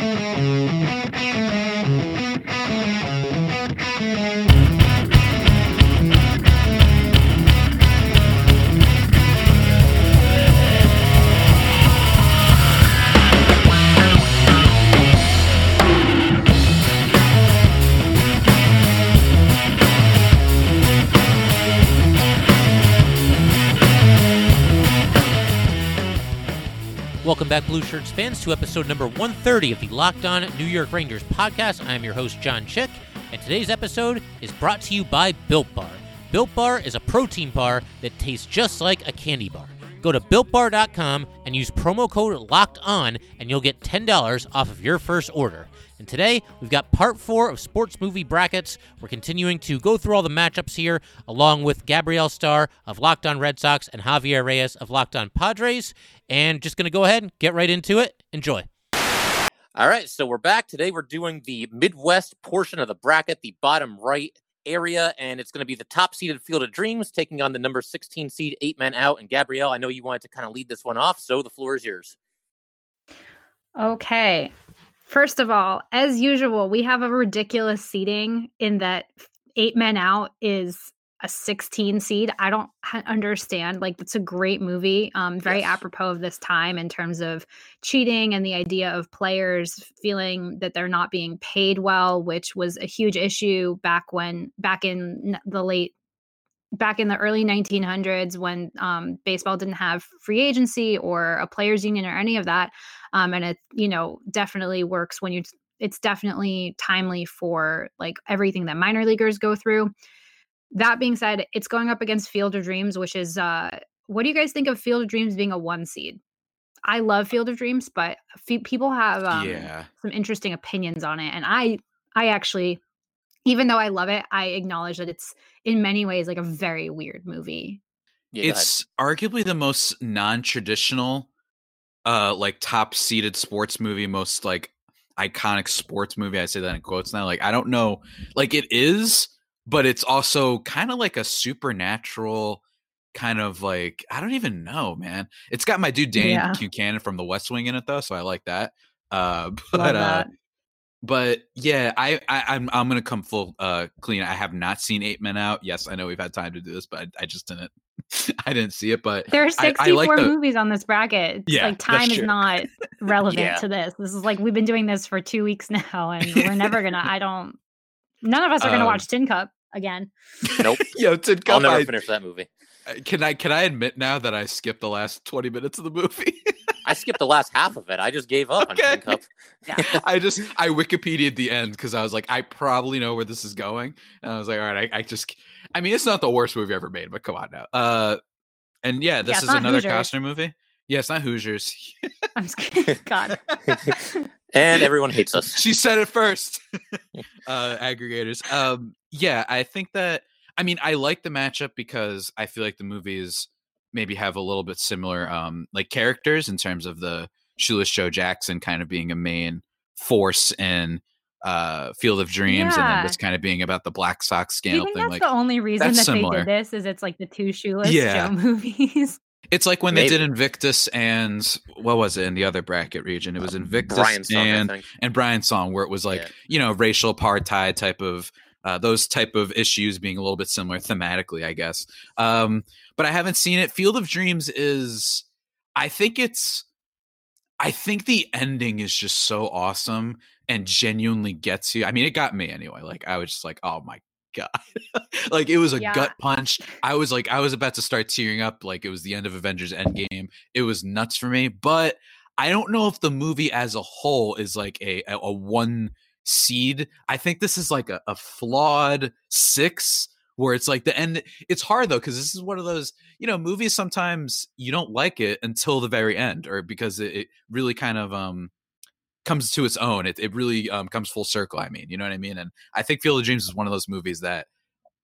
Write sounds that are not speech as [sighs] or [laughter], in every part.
Welcome back, Blue Shirts fans, to episode number 130 of the Locked On New York Rangers podcast. I'm your host, John Chick, and today's episode is brought to you by Built Bar. Built Bar is a protein bar that tastes just like a candy bar. Go to builtbar.com and use promo code LOCKED ON, and you'll get $10 off of your first order. And today, we've got part four of sports movie brackets. We're continuing to go through all the matchups here, along with Gabrielle Starr of Locked On Red Sox and Javier Reyes of Locked On Padres. And just going to go ahead and get right into it. Enjoy. All right, so we're back. Today, we're doing the Midwest portion of the bracket, the bottom right area, and it's going to be the top seeded Field of Dreams taking on the number 16 seed, eight men out. And Gabrielle, I know you wanted to kind of lead this one off, so the floor is yours. Okay. First of all, as usual, we have a ridiculous seating in that eight men out is a 16 seed. I don't understand. Like, it's a great movie. Um, very yes. apropos of this time in terms of cheating and the idea of players feeling that they're not being paid well, which was a huge issue back when, back in the late back in the early 1900s when um, baseball didn't have free agency or a players union or any of that um, and it you know definitely works when you it's definitely timely for like everything that minor leaguers go through that being said it's going up against field of dreams which is uh what do you guys think of field of dreams being a one seed i love field of dreams but f- people have um, yeah. some interesting opinions on it and i i actually even though I love it, I acknowledge that it's in many ways like a very weird movie. Yeah, it's arguably the most non-traditional uh like top seeded sports movie, most like iconic sports movie. I say that in quotes now. Like I don't know, like it is, but it's also kind of like a supernatural kind of like I don't even know, man. It's got my dude Dan yeah. Buchanan from The West Wing in it though, so I like that. Uh, [laughs] but uh, but yeah, I, I am I'm, I'm gonna come full uh clean. I have not seen Eight Men Out. Yes, I know we've had time to do this, but I, I just didn't. [laughs] I didn't see it. But there are 64 I, I like the, movies on this bracket. yeah, like time is not [laughs] relevant yeah. to this. This is like we've been doing this for two weeks now, and we're never gonna. I don't. None of us are gonna um, watch Tin Cup again. Nope. [laughs] Yo, Tin I'll never I, finish that movie. Can I can I admit now that I skipped the last 20 minutes of the movie? [laughs] I skipped the last half of it. I just gave up okay. on Cup. Yeah. [laughs] I just I Wikipedia at the end because I was like, I probably know where this is going. And I was like, all right, I, I just I mean, it's not the worst movie ever made, but come on now. Uh and yeah, this yeah, is another Hoosiers. Costner movie. Yeah, it's not Hoosiers. I'm just kidding. God. and everyone hates us. She said it first. uh aggregators. Um yeah, I think that I mean, I like the matchup because I feel like the movies maybe have a little bit similar um like characters in terms of the Shoeless Joe Jackson kind of being a main force in uh Field of Dreams yeah. and then just kind of being about the Black Sox scandal thing. That's like the only reason that similar. they did this is it's like the two Shoeless yeah. Joe [laughs] movies. It's like when Maybe. they did Invictus and what was it in the other bracket region? It was uh, Invictus Brian Song, and and Brian Song, where it was like yeah. you know racial apartheid type of uh, those type of issues being a little bit similar thematically, I guess. Um, but I haven't seen it. Field of Dreams is, I think it's, I think the ending is just so awesome and genuinely gets you. I mean, it got me anyway. Like I was just like, oh my god, [laughs] like it was a yeah. gut punch. I was like, I was about to start tearing up. Like it was the end of Avengers Endgame. It was nuts for me, but. I don't know if the movie as a whole is like a a, a one seed. I think this is like a, a flawed six where it's like the end. It's hard though because this is one of those you know movies. Sometimes you don't like it until the very end, or because it, it really kind of um comes to its own. It it really um comes full circle. I mean, you know what I mean. And I think Field of Dreams is one of those movies that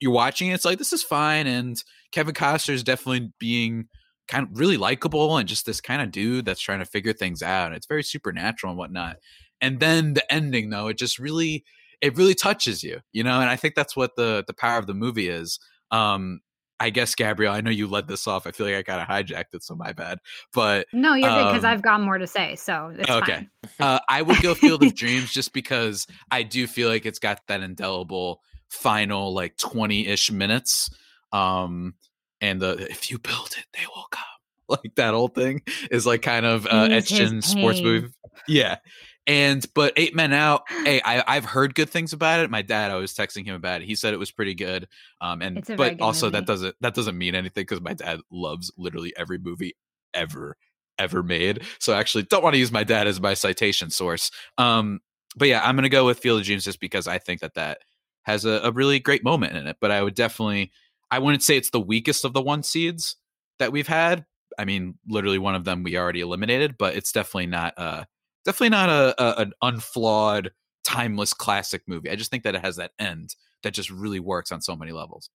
you're watching. It's like this is fine, and Kevin Costner is definitely being kind of really likable and just this kind of dude that's trying to figure things out. And it's very supernatural and whatnot and then the ending though it just really it really touches you you know and i think that's what the the power of the movie is um I guess Gabrielle, I know you led this off. I feel like I kind of hijacked it, so my bad. But no, you're um, good because I've got more to say. So okay, fine. Uh, I would go Field of [laughs] Dreams just because I do feel like it's got that indelible final like 20-ish minutes. Um, and the if you build it, they will come. [laughs] Like that whole thing is like kind of uh, etched in sports movie. Yeah. And but Eight Men Out, [gasps] hey, I, I've heard good things about it. My dad, I was texting him about it. He said it was pretty good. Um, and but also movie. that doesn't that doesn't mean anything because my dad loves literally every movie ever ever made. So I actually don't want to use my dad as my citation source. Um, but yeah, I'm gonna go with Field of Dreams just because I think that that has a, a really great moment in it. But I would definitely, I wouldn't say it's the weakest of the one seeds that we've had. I mean, literally one of them we already eliminated, but it's definitely not uh definitely not a, a an unflawed, timeless classic movie. I just think that it has that end that just really works on so many levels.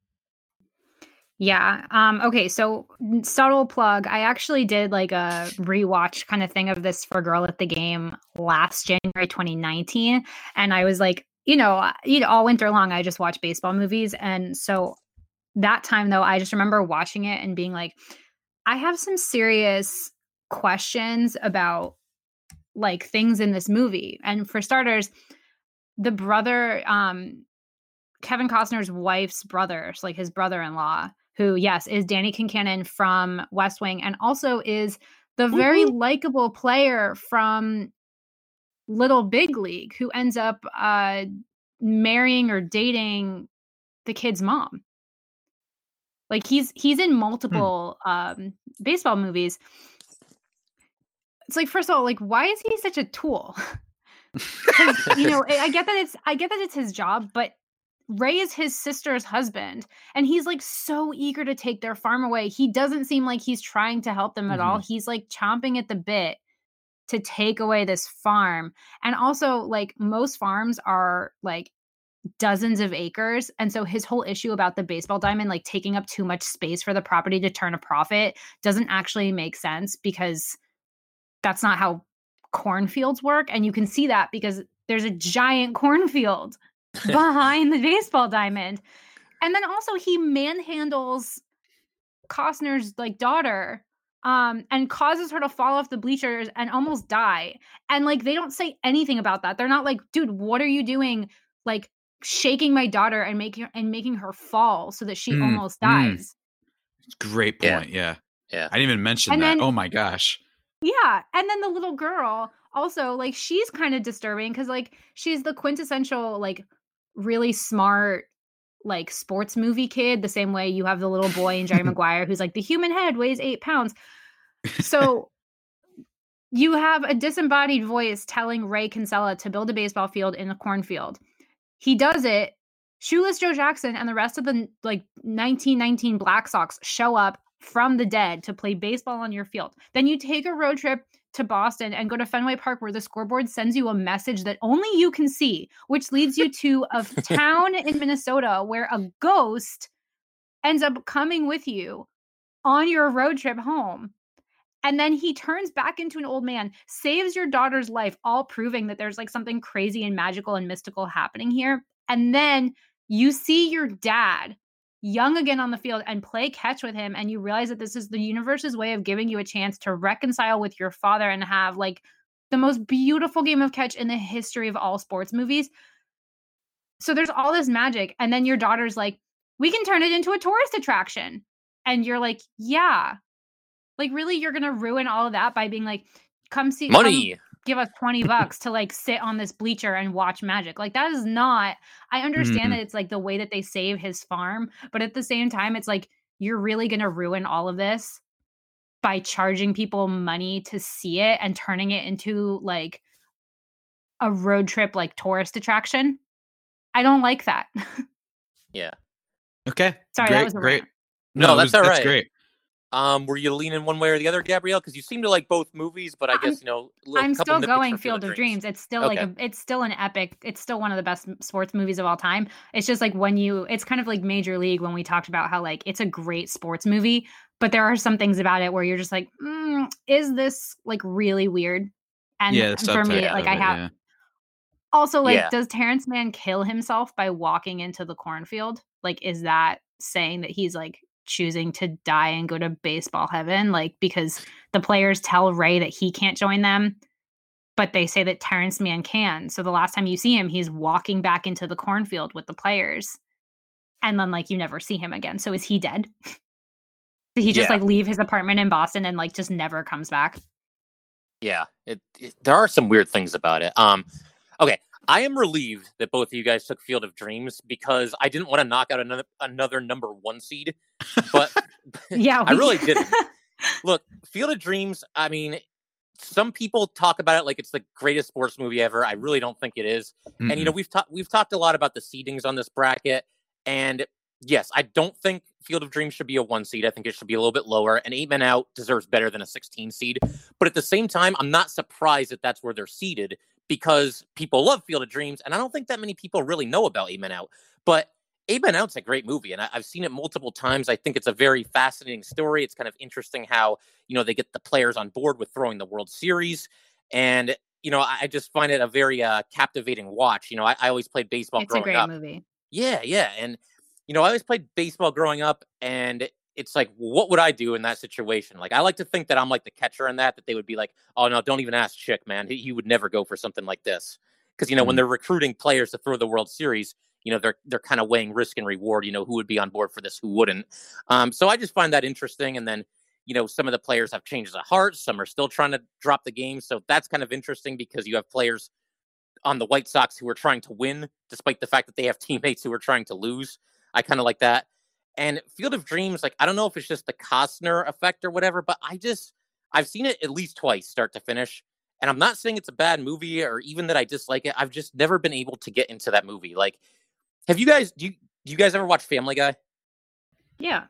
Yeah. Um, okay. So subtle plug. I actually did like a rewatch kind of thing of this for Girl at the Game last January 2019, and I was like, you know, you know, all winter long, I just watch baseball movies. And so that time, though, I just remember watching it and being like, I have some serious questions about like things in this movie. And for starters, the brother, um, Kevin Costner's wife's brother, like his brother in law, who, yes, is Danny Concannon from West Wing and also is the very likable player from little big league who ends up uh, marrying or dating the kid's mom. Like he's he's in hmm. multiple hmm. um, baseball movies. It's like first of all, like why is he such a tool? [laughs] you know, I get that it's I get that it's his job, but Ray is his sister's husband, and he's like so eager to take their farm away. He doesn't seem like he's trying to help them at mm-hmm. all. He's like chomping at the bit to take away this farm. And also, like, most farms are like dozens of acres. And so his whole issue about the baseball diamond, like taking up too much space for the property to turn a profit, doesn't actually make sense because that's not how cornfields work. And you can see that because there's a giant cornfield [laughs] behind the baseball diamond. And then also he manhandles Costner's like daughter um and causes her to fall off the bleachers and almost die and like they don't say anything about that they're not like dude what are you doing like shaking my daughter and making her, and making her fall so that she mm, almost mm. dies mm. great point yeah. yeah yeah i didn't even mention and that then, oh my gosh yeah and then the little girl also like she's kind of disturbing because like she's the quintessential like really smart like sports movie kid, the same way you have the little boy in Jerry [laughs] Maguire who's like the human head weighs eight pounds. [laughs] So you have a disembodied voice telling Ray Kinsella to build a baseball field in a cornfield. He does it. Shoeless Joe Jackson and the rest of the like 1919 Black Sox show up from the dead to play baseball on your field. Then you take a road trip to Boston and go to Fenway Park where the scoreboard sends you a message that only you can see, which leads you to a [laughs] town in Minnesota where a ghost ends up coming with you on your road trip home. And then he turns back into an old man, saves your daughter's life, all proving that there's like something crazy and magical and mystical happening here. And then you see your dad young again on the field and play catch with him and you realize that this is the universe's way of giving you a chance to reconcile with your father and have like the most beautiful game of catch in the history of all sports movies. So there's all this magic and then your daughter's like we can turn it into a tourist attraction. And you're like yeah. Like really you're gonna ruin all of that by being like come see money! come, give us 20 [laughs] bucks to like sit on this bleacher and watch magic. Like that is not I understand mm-hmm. that it's like the way that they save his farm, but at the same time it's like you're really going to ruin all of this by charging people money to see it and turning it into like a road trip like tourist attraction. I don't like that. [laughs] yeah. Okay. Sorry, great, that was great. No, no that's was, all right. That's great. Um, were you leaning one way or the other, Gabrielle? Because you seem to like both movies, but I I'm, guess you know. I'm still going Field of Dreams. Dreams. It's still okay. like a, it's still an epic. It's still one of the best sports movies of all time. It's just like when you, it's kind of like Major League when we talked about how like it's a great sports movie, but there are some things about it where you're just like, mm, is this like really weird? And yeah, for me, like I have. Yeah. Also, like, yeah. does Terrence Mann kill himself by walking into the cornfield? Like, is that saying that he's like choosing to die and go to baseball heaven like because the players tell ray that he can't join them but they say that Terrence Mann can. So the last time you see him, he's walking back into the cornfield with the players. And then like you never see him again. So is he dead? [laughs] Did he just yeah. like leave his apartment in Boston and like just never comes back? Yeah, it, it, there are some weird things about it. Um, okay, I am relieved that both of you guys took Field of Dreams because I didn't want to knock out another another number one seed, but [laughs] yeah, I really [laughs] didn't. Look, Field of Dreams. I mean, some people talk about it like it's the greatest sports movie ever. I really don't think it is. Mm-hmm. And you know, we've talked we've talked a lot about the seedings on this bracket, and yes, I don't think Field of Dreams should be a one seed. I think it should be a little bit lower. And Eight Men Out deserves better than a 16 seed. But at the same time, I'm not surprised that that's where they're seated because people love Field of Dreams. And I don't think that many people really know about Eight Men Out. But Eight Men Out's a great movie. And I, have seen it multiple times. I think it's a very fascinating story. It's kind of interesting how, you know, they get the players on board with throwing the World Series. And, you know, I, just find it a very uh, captivating watch. You know, I, I always played baseball it's growing up. Movie. Yeah, yeah. And you know, I always played baseball growing up, and it's like, what would I do in that situation? Like, I like to think that I'm like the catcher in that, that they would be like, oh, no, don't even ask Chick, man. He, he would never go for something like this. Because, you know, mm-hmm. when they're recruiting players to throw the World Series, you know, they're they're kind of weighing risk and reward, you know, who would be on board for this, who wouldn't. Um, so I just find that interesting. And then, you know, some of the players have changes of heart, some are still trying to drop the game. So that's kind of interesting because you have players on the White Sox who are trying to win, despite the fact that they have teammates who are trying to lose. I kind of like that. And Field of Dreams, like I don't know if it's just the Costner effect or whatever, but I just I've seen it at least twice, start to finish. And I'm not saying it's a bad movie or even that I dislike it. I've just never been able to get into that movie. Like, have you guys do you do you guys ever watch Family Guy? Yeah.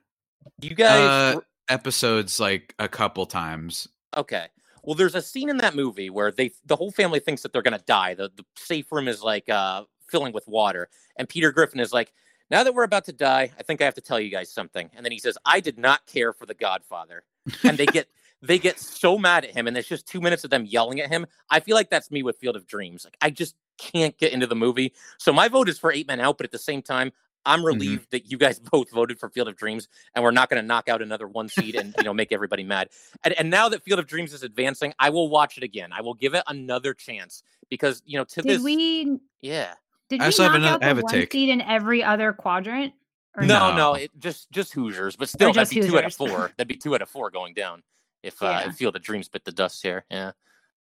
You guys uh, episodes like a couple times. Okay. Well, there's a scene in that movie where they the whole family thinks that they're gonna die. The the safe room is like uh filling with water, and Peter Griffin is like, now that we're about to die, I think I have to tell you guys something. And then he says, I did not care for the Godfather. And they get [laughs] they get so mad at him, and it's just two minutes of them yelling at him. I feel like that's me with Field of Dreams. Like I just can't get into the movie. So my vote is for Eight Men Out, but at the same time, I'm mm-hmm. relieved mm-hmm. that you guys [laughs] both voted for Field of Dreams, and we're not going to knock out another one seed and you know make everybody mad. And, and now that Field of Dreams is advancing, I will watch it again. I will give it another chance because you know to Did this. we? Yeah. Did I also have, another, I have a take. seed in every other quadrant? no, no, no it, just just Hoosiers, but still that'd be Hoosiers. two out of four. [laughs] that'd be two out of four going down if uh, yeah. uh, Field of Dreams bit the dust here. Yeah.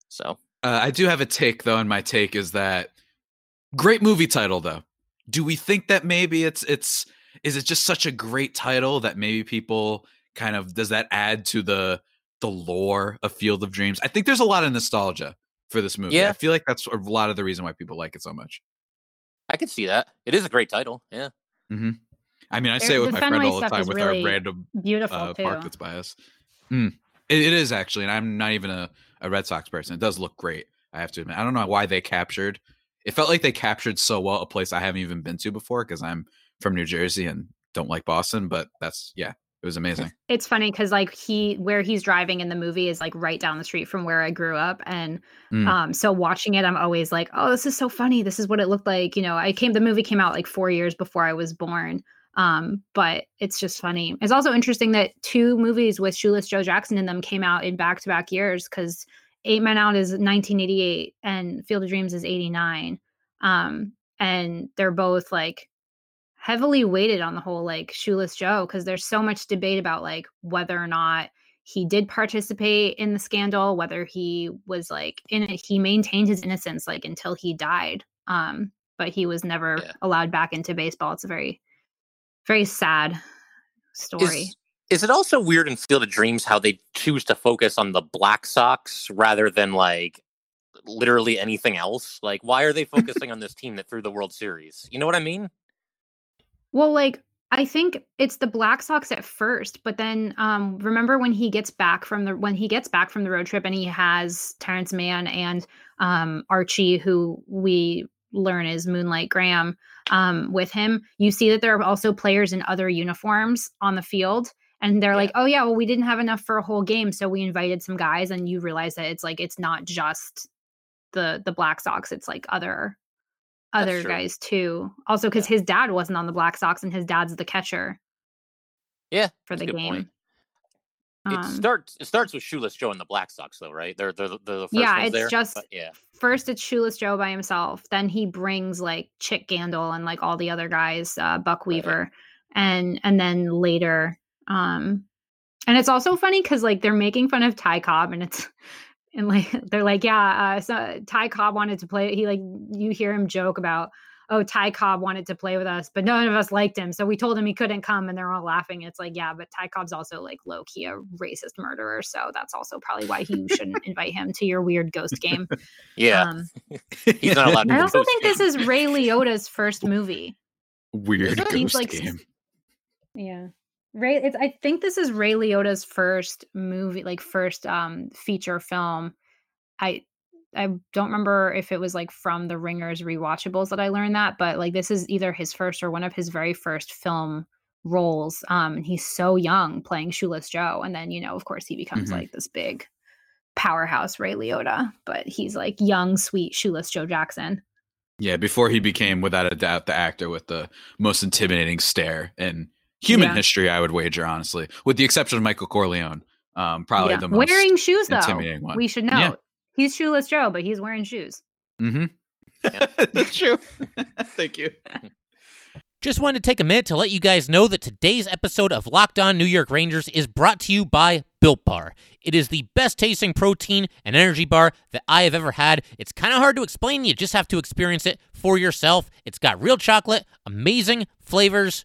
So uh, I do have a take though, and my take is that great movie title though. Do we think that maybe it's it's is it just such a great title that maybe people kind of does that add to the the lore of Field of Dreams? I think there's a lot of nostalgia for this movie. Yeah. I feel like that's a lot of the reason why people like it so much. I could see that. It is a great title. Yeah. Mm-hmm. I mean, I say it with my friend all the time with really our random beautiful uh, park that's by us. Mm. It, it is actually, and I'm not even a, a Red Sox person. It does look great. I have to admit. I don't know why they captured. It felt like they captured so well a place I haven't even been to before because I'm from New Jersey and don't like Boston. But that's yeah, it was amazing. It's funny because like he where he's driving in the movie is like right down the street from where I grew up. And mm. um so watching it, I'm always like, oh, this is so funny. This is what it looked like. You know, I came the movie came out like four years before I was born. Um, but it's just funny. It's also interesting that two movies with Shoeless Joe Jackson in them came out in back to back years because Eight Men Out is 1988 and Field of Dreams is 89. Um, and they're both like heavily weighted on the whole like shoeless joe because there's so much debate about like whether or not he did participate in the scandal whether he was like in it he maintained his innocence like until he died um but he was never yeah. allowed back into baseball. It's a very very sad story. Is, is it also weird in field of dreams how they choose to focus on the black sox rather than like literally anything else? Like why are they focusing on this team that threw the world series? You know what i mean well, like I think it's the Black Sox at first, but then um, remember when he gets back from the when he gets back from the road trip and he has Terrence Mann and um, Archie, who we learn is Moonlight Graham, um, with him. You see that there are also players in other uniforms on the field, and they're yeah. like, "Oh yeah, well we didn't have enough for a whole game, so we invited some guys." And you realize that it's like it's not just the the Black Sox; it's like other other guys too. Also, because yeah. his dad wasn't on the Black Sox and his dad's the catcher. Yeah, for the game. Point. it um, starts it starts with Shoeless Joe and the Black Sox, though, right? They're they're, they're the first yeah. it's there, just yeah. First, it's Shoeless Joe by himself. Then he brings like Chick Gandil and like all the other guys, uh, Buck Weaver, right. and and then later, um, and it's also funny because like they're making fun of Ty Cobb, and it's and like [laughs] they're like, yeah, uh, so Ty Cobb wanted to play. He like you hear him joke about oh, Ty Cobb wanted to play with us, but none of us liked him. So we told him he couldn't come and they're all laughing. It's like, yeah, but Ty Cobb's also like low key a racist murderer. So that's also probably why you shouldn't [laughs] invite him to your weird ghost game. Yeah. Um, [laughs] He's not allowed I also think game. this is Ray Liotta's first movie. Weird ghost like, game. Yeah. Ray, it's, I think this is Ray Liotta's first movie, like first um feature film. I I don't remember if it was like from the Ringers rewatchables that I learned that, but like this is either his first or one of his very first film roles. Um, and he's so young playing Shoeless Joe, and then you know, of course, he becomes mm-hmm. like this big powerhouse Ray Liotta, but he's like young, sweet Shoeless Joe Jackson. Yeah, before he became, without a doubt, the actor with the most intimidating stare in human yeah. history, I would wager, honestly, with the exception of Michael Corleone. Um, probably yeah. the most wearing shoes though. One. We should know. Yeah. He's shoeless Joe, but he's wearing shoes. Mm-hmm. Yeah. [laughs] That's true. [laughs] Thank you. Just wanted to take a minute to let you guys know that today's episode of Locked On New York Rangers is brought to you by Built Bar. It is the best tasting protein and energy bar that I have ever had. It's kind of hard to explain, you just have to experience it for yourself. It's got real chocolate, amazing flavors,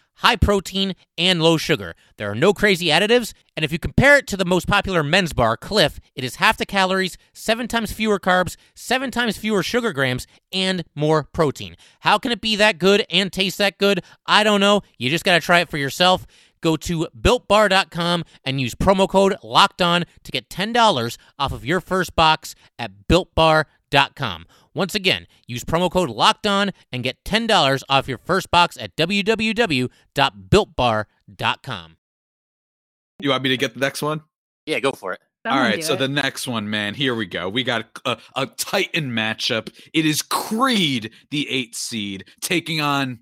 high protein, and low sugar. There are no crazy additives, and if you compare it to the most popular men's bar, Clif, it is half the calories, seven times fewer carbs, seven times fewer sugar grams, and more protein. How can it be that good and taste that good? I don't know. You just got to try it for yourself. Go to builtbar.com and use promo code locked on to get $10 off of your first box at builtbar.com. Once again, use promo code locked on and get $10 off your first box at www.builtbar.com. You want me to get the next one? Yeah, go for it. All right, so it. the next one, man, here we go. We got a, a Titan matchup. It is Creed, the eighth seed, taking on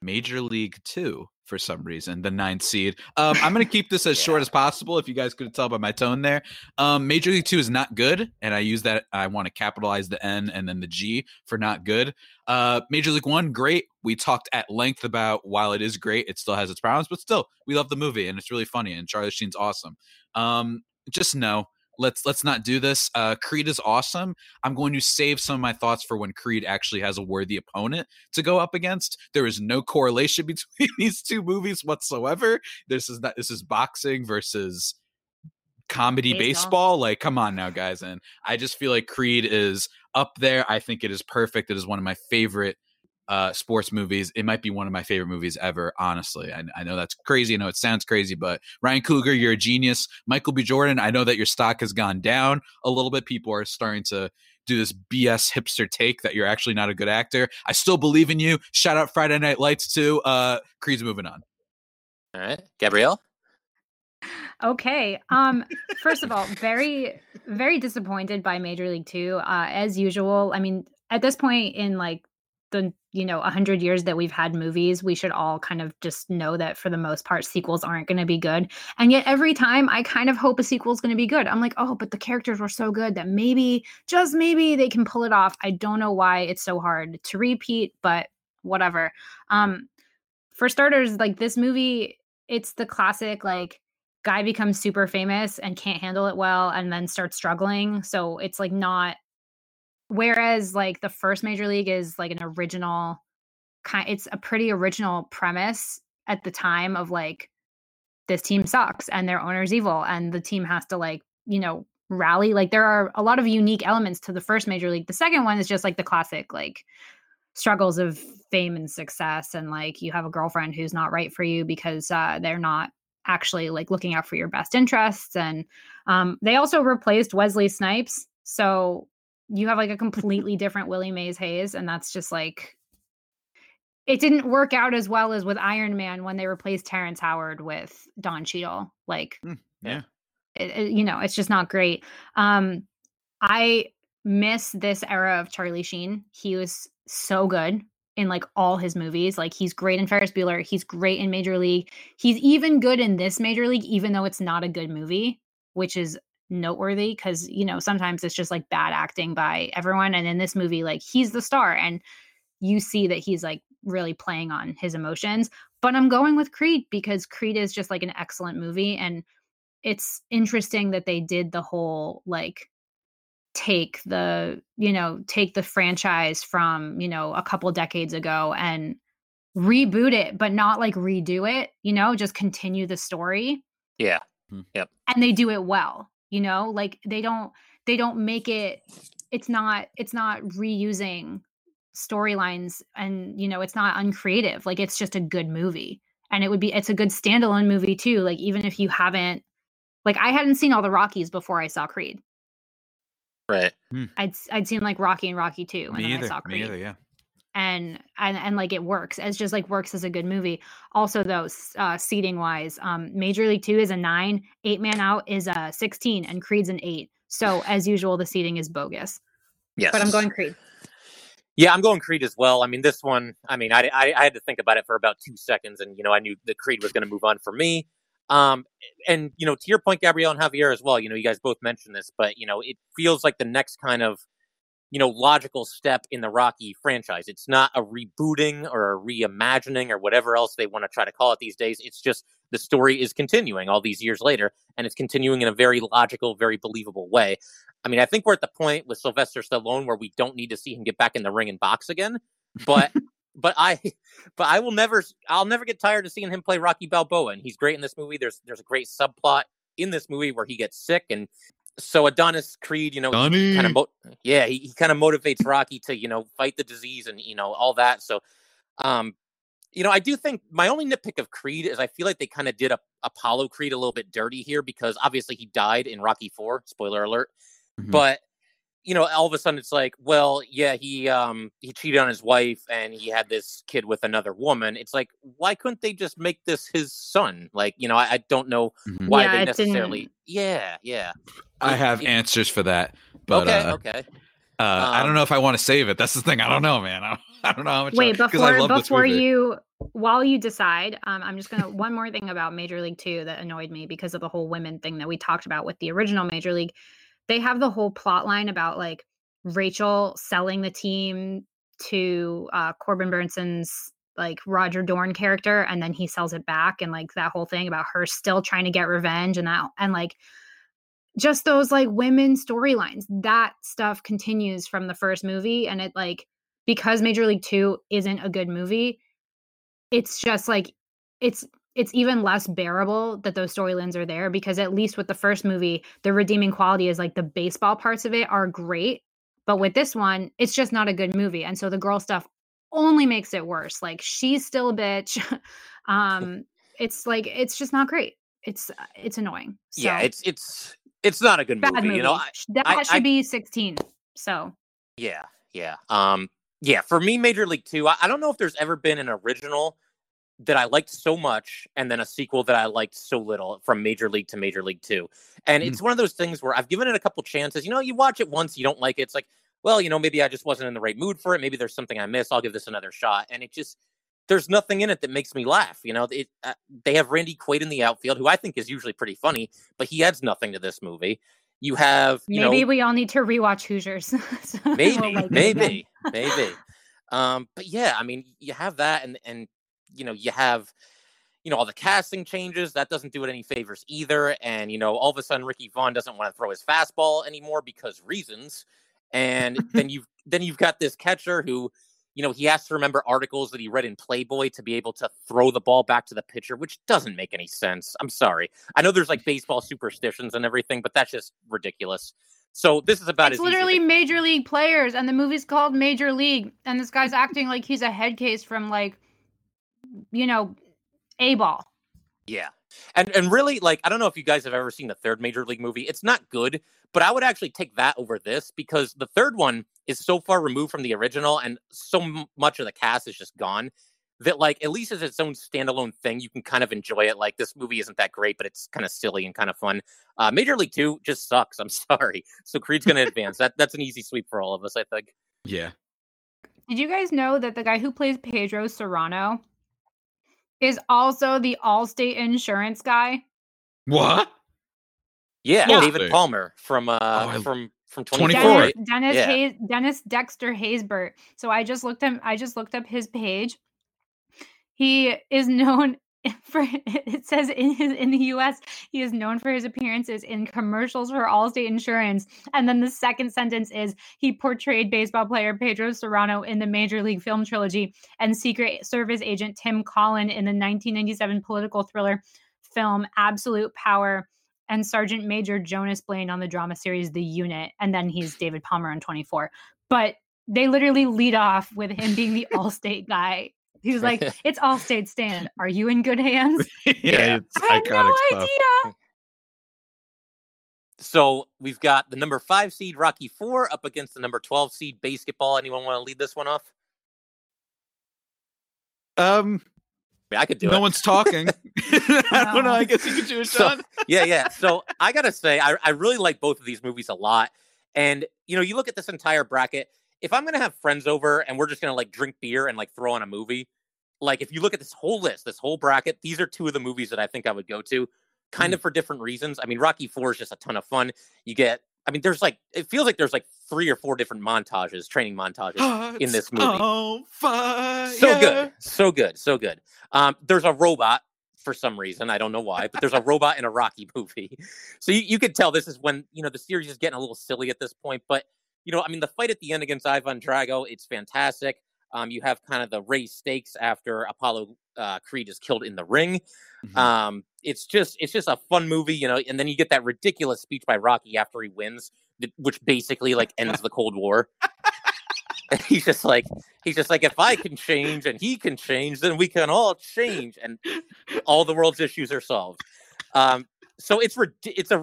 Major League Two for some reason, the ninth seed. Um, I'm going to keep this as yeah. short as possible. If you guys could tell by my tone there, um, Major League Two is not good, and I use that. I want to capitalize the N and then the G for not good. Uh, Major League One, great. We talked at length about while it is great, it still has its problems, but still, we love the movie and it's really funny. And Charlie Sheen's awesome. Um, just know let's let's not do this. Uh, Creed is awesome. I'm going to save some of my thoughts for when Creed actually has a worthy opponent to go up against. There is no correlation [laughs] between these two movies whatsoever. This is not this is boxing versus comedy baseball. baseball. Like, come on now, guys. And I just feel like Creed is up there. I think it is perfect. It is one of my favorite uh, sports movies. It might be one of my favorite movies ever, honestly. I, I, know that's crazy. I know it sounds crazy, but Ryan Coogler, you're a genius. Michael B. Jordan, I know that your stock has gone down a little bit. People are starting to do this BS hipster take that you're actually not a good actor. I still believe in you. Shout out Friday Night Lights too. Uh, Creed's moving on. All right, Gabrielle. Okay. Um. First of all, very, very disappointed by Major League Two. Uh, as usual. I mean, at this point in like the you know 100 years that we've had movies we should all kind of just know that for the most part sequels aren't going to be good. And yet every time i kind of hope a sequel is going to be good. I'm like oh but the characters were so good that maybe just maybe they can pull it off. I don't know why it's so hard to repeat but whatever. Um for starters like this movie it's the classic like guy becomes super famous and can't handle it well and then starts struggling. So it's like not Whereas like the first major league is like an original kind it's a pretty original premise at the time of like this team sucks and their owner's evil and the team has to like, you know, rally. Like there are a lot of unique elements to the first major league. The second one is just like the classic like struggles of fame and success and like you have a girlfriend who's not right for you because uh, they're not actually like looking out for your best interests and um, they also replaced wesley snipes so you have like a completely different Willie Mays Hayes, and that's just like it didn't work out as well as with Iron Man when they replaced Terrence Howard with Don Cheadle. Like, mm, Yeah. It, it, you know, it's just not great. Um, I miss this era of Charlie Sheen. He was so good in like all his movies. Like he's great in Ferris Bueller. He's great in Major League. He's even good in this Major League, even though it's not a good movie, which is noteworthy because you know sometimes it's just like bad acting by everyone. And in this movie, like he's the star, and you see that he's like really playing on his emotions. But I'm going with Creed because Creed is just like an excellent movie, and it's interesting that they did the whole like take the you know take the franchise from you know a couple decades ago and reboot it but not like redo it you know just continue the story yeah hmm. yep and they do it well you know like they don't they don't make it it's not it's not reusing storylines and you know it's not uncreative like it's just a good movie and it would be it's a good standalone movie too like even if you haven't like i hadn't seen all the rockies before i saw creed Right. Hmm. I'd I'd seen like Rocky and Rocky 2 and Me then either. I saw Creed. Me either, yeah. And and and like it works. It's just like works as a good movie. Also though, uh seating wise, um Major League 2 is a 9, 8 man out is a 16 and Creed's an 8. So as usual the seating is bogus. Yes. But I'm going Creed. Yeah, I'm going Creed as well. I mean, this one, I mean, I, I, I had to think about it for about two seconds, and you know, I knew the Creed was going to move on for me. Um, and you know, to your point, Gabrielle and Javier as well. You know, you guys both mentioned this, but you know, it feels like the next kind of you know logical step in the Rocky franchise. It's not a rebooting or a reimagining or whatever else they want to try to call it these days. It's just the story is continuing all these years later, and it's continuing in a very logical, very believable way. I mean, I think we're at the point with Sylvester Stallone where we don't need to see him get back in the ring and box again, but [laughs] but I, but I will never, I'll never get tired of seeing him play Rocky Balboa, and he's great in this movie. There's there's a great subplot in this movie where he gets sick, and so Adonis Creed, you know, kind of, mo- yeah, he, he kind of motivates Rocky to you know fight the disease and you know all that. So, um, you know, I do think my only nitpick of Creed is I feel like they kind of did a Apollo Creed a little bit dirty here because obviously he died in Rocky Four. Spoiler alert. Mm-hmm. But you know, all of a sudden it's like, well, yeah, he um he cheated on his wife and he had this kid with another woman. It's like, why couldn't they just make this his son? Like, you know, I, I don't know mm-hmm. why yeah, they necessarily. Yeah, yeah. I have it, answers for that, but okay, uh, okay. Uh, um, I don't um know if I want to save it. That's the thing. I don't know, man. I [laughs] don't, I don't know how much. Wait, I, before before you, while you decide, um, I'm just gonna one more thing about Major League Two that annoyed me because of the whole women thing that we talked about with the original Major League they have the whole plot line about like Rachel selling the team to uh, Corbin Bernsen's like Roger Dorn character, and then he sells it back, and like that whole thing about her still trying to get revenge, and that and like just those like women storylines. That stuff continues from the first movie, and it like because Major League Two isn't a good movie, it's just like it's it's even less bearable that those storylines are there because at least with the first movie, the redeeming quality is like the baseball parts of it are great. But with this one, it's just not a good movie. And so the girl stuff only makes it worse. Like she's still a bitch. [laughs] um, it's like it's just not great. It's uh, it's annoying. So, yeah, it's it's it's not a good movie. movie. You know, I, that I, should I, be 16. So yeah, yeah. Um, yeah. For me, Major League Two. I, I don't know if there's ever been an original that I liked so much and then a sequel that I liked so little from Major League to Major League 2. And mm. it's one of those things where I've given it a couple chances. You know, you watch it once, you don't like it. It's like, well, you know, maybe I just wasn't in the right mood for it. Maybe there's something I missed. I'll give this another shot. And it just, there's nothing in it that makes me laugh. You know, it, uh, they have Randy Quaid in the outfield, who I think is usually pretty funny, but he adds nothing to this movie. You have you maybe know, we all need to rewatch Hoosiers. [laughs] so maybe, we'll like maybe, maybe. [laughs] Um, but yeah, I mean, you have that, and and you know, you have you know, all the casting changes. That doesn't do it any favors either. And, you know, all of a sudden Ricky Vaughn doesn't want to throw his fastball anymore because reasons. And [laughs] then you've then you've got this catcher who, you know, he has to remember articles that he read in Playboy to be able to throw the ball back to the pitcher, which doesn't make any sense. I'm sorry. I know there's like [laughs] baseball superstitions and everything, but that's just ridiculous. So this is about it's literally major league players, and the movie's called Major League, and this guy's acting like he's a head case from like, you know, a ball. Yeah. And and really like I don't know if you guys have ever seen the third major league movie. It's not good, but I would actually take that over this because the third one is so far removed from the original and so m- much of the cast is just gone that like at least as its own standalone thing, you can kind of enjoy it. Like this movie isn't that great, but it's kind of silly and kind of fun. Uh, Major League Two just sucks. I'm [laughs] sorry. So Creed's going to advance. That that's an easy sweep for all of us, I think. Yeah. Did you guys know that the guy who plays Pedro Serrano is also the Allstate insurance guy? What? Yeah, yeah. David Palmer from uh oh, from from 24. Dennis, Dennis, yeah. Hayes, Dennis Dexter Haysbert. So I just looked him I just looked up his page. He is [laughs] known [laughs] for it says in his in the US he is known for his appearances in commercials for Allstate Insurance. And then the second sentence is he portrayed baseball player Pedro Serrano in the Major League Film trilogy and Secret Service agent Tim Collin in the 1997 political thriller film Absolute Power and Sergeant Major Jonas Blane on the drama series The Unit. And then he's David Palmer on 24 but they literally lead off with him being the [laughs] Allstate guy he was like, [laughs] "It's Allstate Stan. Are you in good hands?" [laughs] yeah, it's I have no stuff. idea. So we've got the number five seed Rocky Four up against the number twelve seed BASEketball. Anyone want to lead this one off? Um, yeah, I could do no it. No one's talking. [laughs] I don't know. I guess you could do it, Sean. So, yeah, yeah. So I gotta say, I, I really like both of these movies a lot. And you know, you look at this entire bracket. If I'm gonna have friends over and we're just gonna like drink beer and like throw on a movie, like if you look at this whole list, this whole bracket, these are two of the movies that I think I would go to, kind mm. of for different reasons. I mean, Rocky Four is just a ton of fun. You get, I mean, there's like it feels like there's like three or four different montages, training montages Hearts in this movie. So good, so good, so good. Um, there's a robot for some reason. I don't know why, but there's a robot in a Rocky [laughs] movie. So you, you could tell this is when, you know, the series is getting a little silly at this point. But, you know, I mean, the fight at the end against Ivan Drago, it's fantastic. Um, you have kind of the raised stakes after Apollo uh, Creed is killed in the ring. Mm-hmm. Um, it's just it's just a fun movie, you know. And then you get that ridiculous speech by Rocky after he wins, which basically like ends the Cold War. and he's just like he's just like if I can change and he can change, then we can all change, and all the world's issues are solved. Um, so it's it's a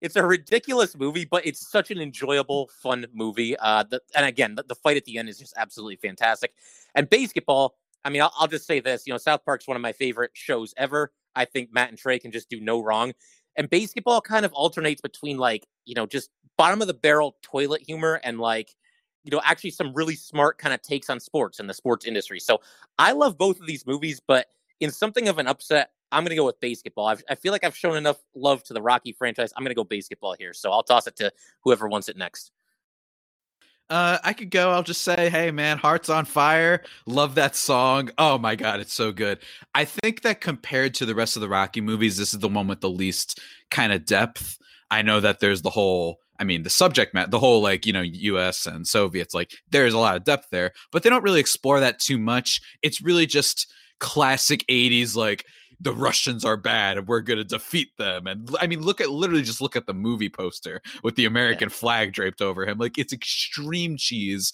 it's a ridiculous movie, but it's such an enjoyable, fun movie. Uh, the, and again, the, the, fight at the end is just absolutely fantastic. And BASEketball, I mean, I'll, I'll, just say this: you know, South Park's one of my favorite shows ever. I think Matt and Trey can just do no wrong. And BASEketball kind of alternates between like, you know, just bottom of the barrel toilet humor and like, you know, actually some really smart kind of takes on sports and the sports industry. So I love both of these movies, but in something of an upset, I'm going to go with BASEketball. I've, i feel like I've shown enough love to the Rocky franchise. I'm going to go BASEketball here. So I'll toss it to whoever wants it next. Uh, I could go. I'll just say, hey, man, Hearts on Fire. Love that song. Oh my God, it's so good. I think that compared to the rest of the Rocky movies, this is the one with the least kind of depth. I know that there's the whole, I mean, the subject matter, the whole like, you know, US and Soviets, like there's a lot of depth there, but they don't really explore that too much. It's really just classic 80s, like, the Russians are bad and we're going to defeat them. And I mean, look at literally just look at the movie poster with the American yeah. flag draped over him. Like it's extreme cheese.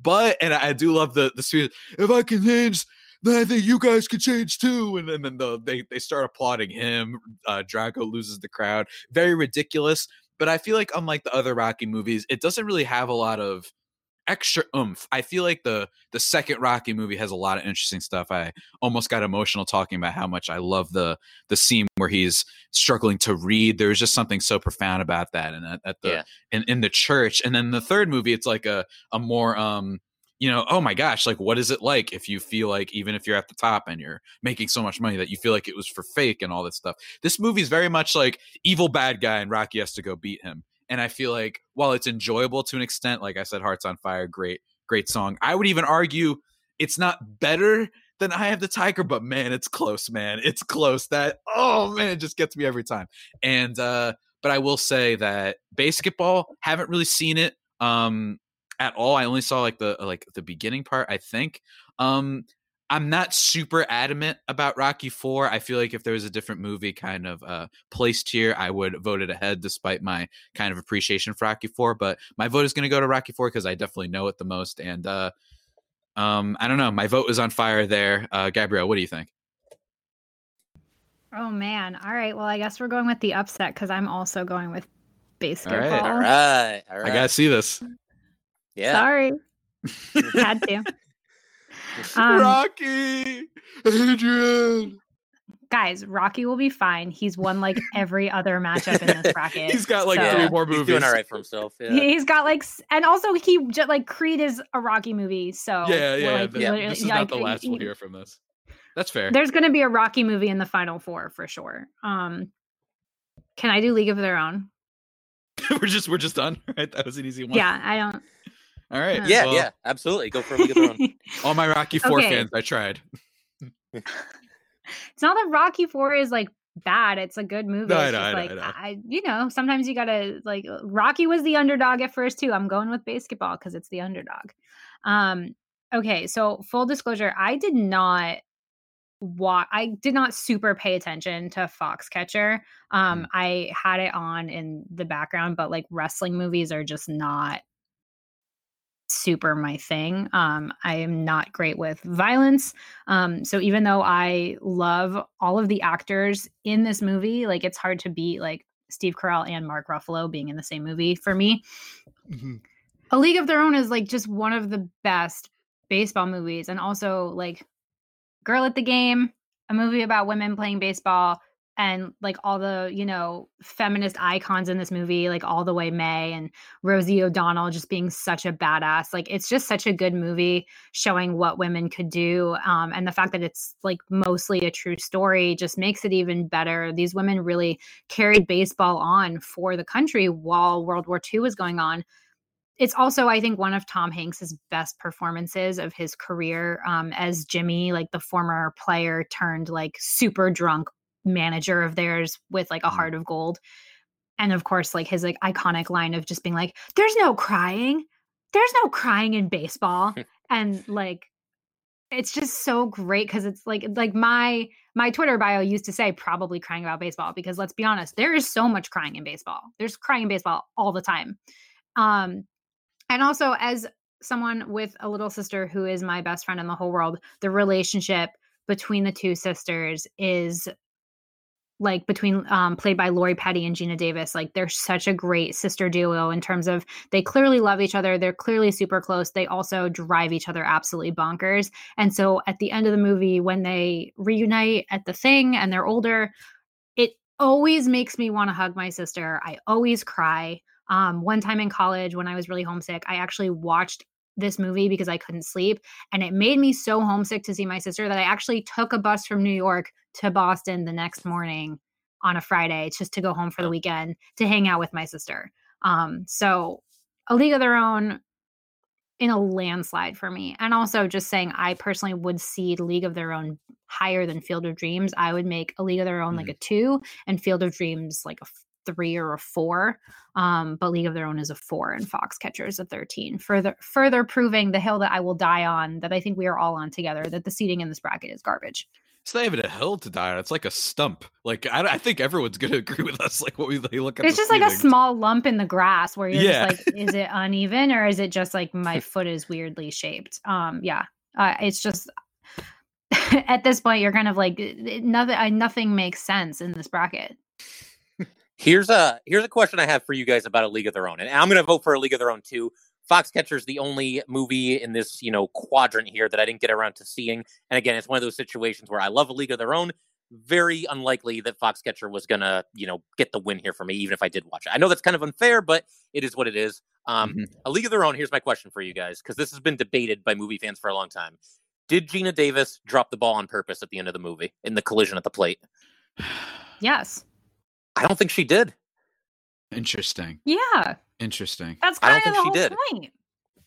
But and I do love the the sweet. If I can change, then I think you guys can change too. And then, then the, they they start applauding him. Uh, Drago loses the crowd. Very ridiculous. But I feel like unlike the other Rocky movies, it doesn't really have a lot of extra oomph. I feel like the the second Rocky movie has a lot of interesting stuff. I almost got emotional talking about how much I love the the scene where he's struggling to read. There's just something so profound about that, and at, at the yeah. in, in the church. And then the third movie, it's like a a more um you know, oh my gosh, like what is it like if you feel like even if you're at the top and you're making so much money that you feel like it was for fake and all this stuff. This movie is very much like evil bad guy and Rocky has to go beat him. And I feel like while it's enjoyable to an extent, like I said, Hearts on Fire, great, great song. I would even argue it's not better than Eye of the Tiger, but man, it's close, man. It's close. That oh man, it just gets me every time. And uh, but I will say that BASEketball, haven't really seen it um at all. I only saw like the like the beginning part, I think. Um I'm not super adamant about Rocky Four. I feel like if there was a different movie kind of uh, placed here, I would vote it ahead, despite my kind of appreciation for Rocky Four. But my vote is going to go to Rocky Four because I definitely know it the most. And uh, um, I don't know, my vote was on fire there. Uh, Gabrielle, what do you think? Oh man! All right. Well, I guess we're going with the upset because I'm also going with BASEketball. All right. All right. All right. I gotta see this. Yeah. Sorry. [laughs] Had to. Um, Rocky, Adrian. Guys, Rocky will be fine. He's won like every other matchup in this [laughs] bracket. he's got like so. three more movies. He's doing all right for himself. Yeah. He's got like, and also he just like Creed is a Rocky movie. So yeah, yeah. Like, the, yeah. This is like, not the last he, we'll hear from this. That's fair. There's going to be a Rocky movie in the final four for sure. Um, can I do League of Their Own? [laughs] we're just we're just done. [laughs] Right, that was an easy one. Yeah, I don't. All right. Yeah, well, yeah, absolutely. Go for League of Their Own. [laughs] all my Rocky Four okay. fans, I tried. it's not that Rocky Four is like bad. It's a good movie. No, I know, I know, like I, know. I, you know, sometimes you gotta like Rocky was the underdog at first too. I'm going with BASEketball because it's the underdog. Um, okay, so full disclosure, I did not what I did not super pay attention to Foxcatcher. Um, mm. I had it on in the background, but like wrestling movies are just not super my thing. Um, I am not great with violence. Um, so even though I love all of the actors in this movie, like it's hard to beat like Steve Carell and Mark Ruffalo being in the same movie for me. Mm-hmm. A League of Their Own is like just one of the best baseball movies, and also like Girl at the Game, a movie about women playing baseball and like all the, you know, feminist icons in this movie, like all the way Mae and Rosie O'Donnell just being such a badass. Like it's just such a good movie showing what women could do. Um, and the fact that it's like mostly a true story just makes it even better. These women really carried baseball on for the country while World War II was going on it's also i think one of tom hanks's best performances of his career um, as jimmy like the former player turned like super drunk manager of theirs with like a mm-hmm. heart of gold. And of course like his like iconic line of just being like there's no crying. There's no crying in baseball. [laughs] And like it's just so great because it's like like my my twitter bio used to say probably crying about baseball because let's be honest there is so much crying in baseball. There's crying in baseball all the time. Um and also as someone with a little sister who is my best friend in the whole world the relationship between the two sisters is like between um, played by Lori Petty and Geena Davis, like they're such a great sister duo in terms of they clearly love each other. They're clearly super close. They also drive each other absolutely bonkers. And so at the end of the movie, when they reunite at the thing and they're older, it always makes me want to hug my sister. I always cry. Um, one time in college when I was really homesick, I actually watched this movie because I couldn't sleep. And it made me so homesick to see my sister that I actually took a bus from New York to Boston the next morning on a Friday just to go home for the weekend to hang out with my sister. Um, so a league of their own in a landslide for me. And also just saying I personally would see League of Their Own higher than Field of Dreams. I would make a League of Their Own mm-hmm. like a two and Field of Dreams like a three or a four. Um, but League of Their Own is a four and Foxcatcher is a 13. Further further proving the hill that I will die on that I think we are all on together, that the seating in this bracket is garbage. It's not even a hill to die on. It's like a stump. Like I, I think everyone's gonna [laughs] agree with us. Like what we they look at. It's just like a small lump in the grass where you're yeah. just like, is it [laughs] uneven or is it just like my [laughs] foot is weirdly shaped? Um, yeah, uh, it's just at this point you're kind of like nothing. Nothing makes sense in this bracket. Here's a here's a question I have for you guys about a League of Their Own, and I'm going to vote for a League of Their Own too. Foxcatcher is the only movie in this you know quadrant here that I didn't get around to seeing, and again, it's one of those situations where I love a League of Their Own. Very unlikely that Foxcatcher was gonna you know get the win here for me, even if I did watch it. I know that's kind of unfair, but it is what it is. Um, mm-hmm. A League of Their Own. Here's my question for you guys, because this has been debated by movie fans for a long time. Did Geena Davis drop the ball on purpose at the end of the movie in the collision at the plate? Yes. I don't think she did. Interesting. Yeah. Interesting. That's kind I don't of think the she whole did. point.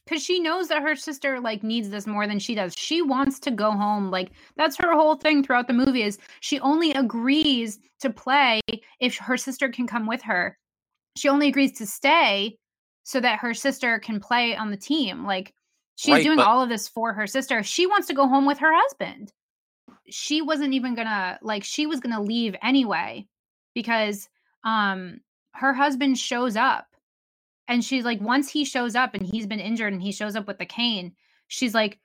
Because she knows that her sister like needs this more than she does. She wants to go home. Like that's her whole thing throughout the movie is she only agrees to play if her sister can come with her. She only agrees to stay so that her sister can play on the team. Like she's right, doing but- all of this for her sister. She wants to go home with her husband. She wasn't even gonna like she was gonna leave anyway because um her husband shows up and she's like once he shows up and he's been injured and he shows up with the cane she's like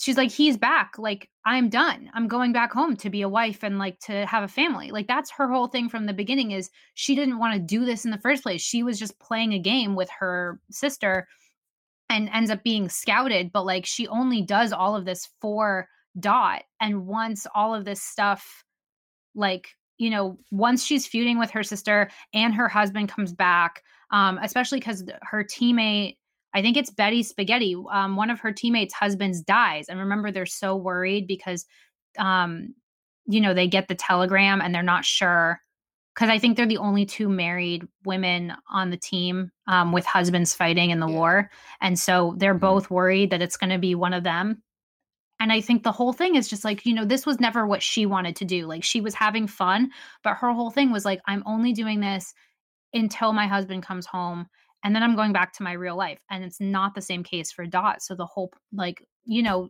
she's like he's back. Like i'm done. I'm going back home to be a wife and like to have a family. Like that's her whole thing from the beginning is she didn't want to do this in the first place. She was just playing a game with her sister and ends up being scouted but like she only does all of this for dot and once all of this stuff like you know once she's feuding with her sister and her husband comes back um especially because her teammate i think it's betty spaghetti um one of her teammates husbands dies and remember they're so worried because um you know they get the telegram and they're not sure because I think they're the only two married women on the team um, with husbands fighting in the yeah. war. And so they're mm-hmm. both worried that it's going to be one of them. And I think the whole thing is just like, you know, this was never what she wanted to do. Like she was having fun, but her whole thing was like, I'm only doing this until my husband comes home. And then I'm going back to my real life. And it's not the same case for Dot. So the whole, like, you know,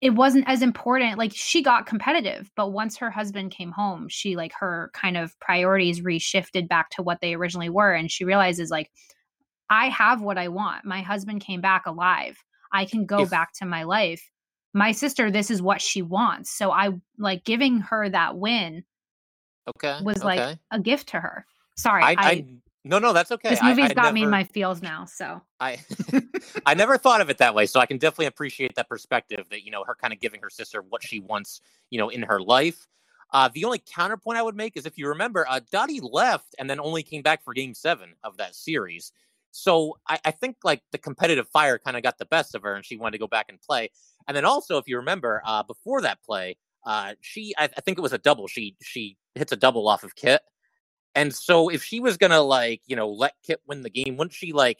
it wasn't as important like she got competitive but once her husband came home she like her kind of priorities reshifted back to what they originally were and she realizes like i have what i want my husband came back alive i can go if, back to my life my sister this is what she wants so i like giving her that win okay was okay. like a gift to her sorry I, I, I no, no, that's okay. This movie's I, got never, me in my feels now. So I, [laughs] I never thought of it that way. So I can definitely appreciate that perspective that you know her kind of giving her sister what she wants, you know, in her life. Uh, the only counterpoint I would make is if you remember, uh, Dottie left and then only came back for Game Seven of that series. So I, I think like the competitive fire kind of got the best of her, and she wanted to go back and play. And then also, if you remember, uh, before that play, uh, she I, I think it was a double. She she hits a double off of Kit and so if she was gonna like, you know, let Kit win the game, wouldn't she like,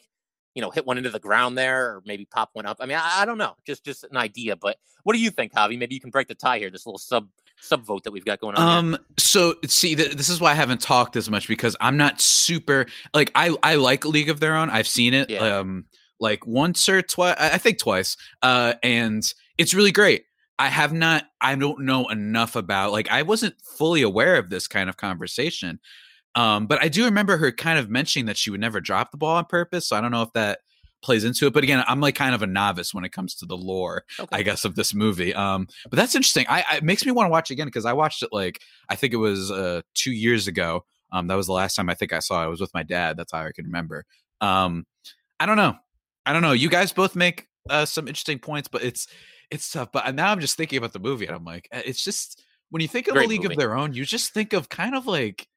you know, hit one into the ground there or maybe pop one up? I mean, I, I don't know. Just just an idea. But what do you think, Javi? Maybe you can break the tie here, this little sub sub vote that we've got going on. Um, here. so see, th- this is why I haven't talked as much because I'm not super like I I like League of Their Own. I've seen it yeah. um like once or twice. I think twice. Uh, and it's really great. I have not. I don't know enough about. Like, I wasn't fully aware of this kind of conversation. Um, but I do remember her kind of mentioning that she would never drop the ball on purpose. So I don't know if that plays into it. But again, I'm like kind of a novice when it comes to the lore, okay. I guess, of this movie. Um, but that's interesting. I, I it makes me want to watch again because I watched it like I think it was uh, two years ago. Um, that was the last time I think I saw it. I was with my dad. That's how I can remember. Um, I don't know. I don't know. You guys both make uh, some interesting points, but it's it's tough. But now I'm just thinking about the movie, and I'm like, eh, it's just when you think of Great a League movie. of Their Own, you just think of kind of like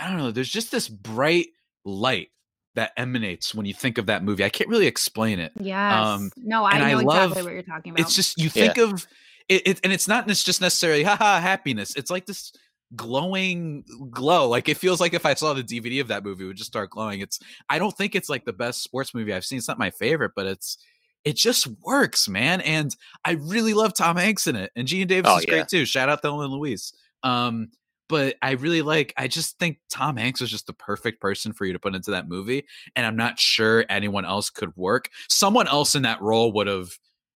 I don't know. There's just this bright light that emanates when you think of that movie. I can't really explain it. Yeah. Um, no, I know I love, exactly what you're talking about. It's just you think yeah. of it, it, and it's not it's just necessarily haha happiness. It's like this glowing glow. Like it feels like if I saw the DVD of that movie, it would just start glowing. It's I don't think it's like the best sports movie I've seen. It's not my favorite, but it's it just works, man. And I really love Tom Hanks in it, and Gene Davis oh, is yeah. great too. Shout out Thelma and Louise. Um, but I really like I just think Tom Hanks was just the perfect person for you to put into that movie and I'm not sure anyone else could work. Someone else in that role would have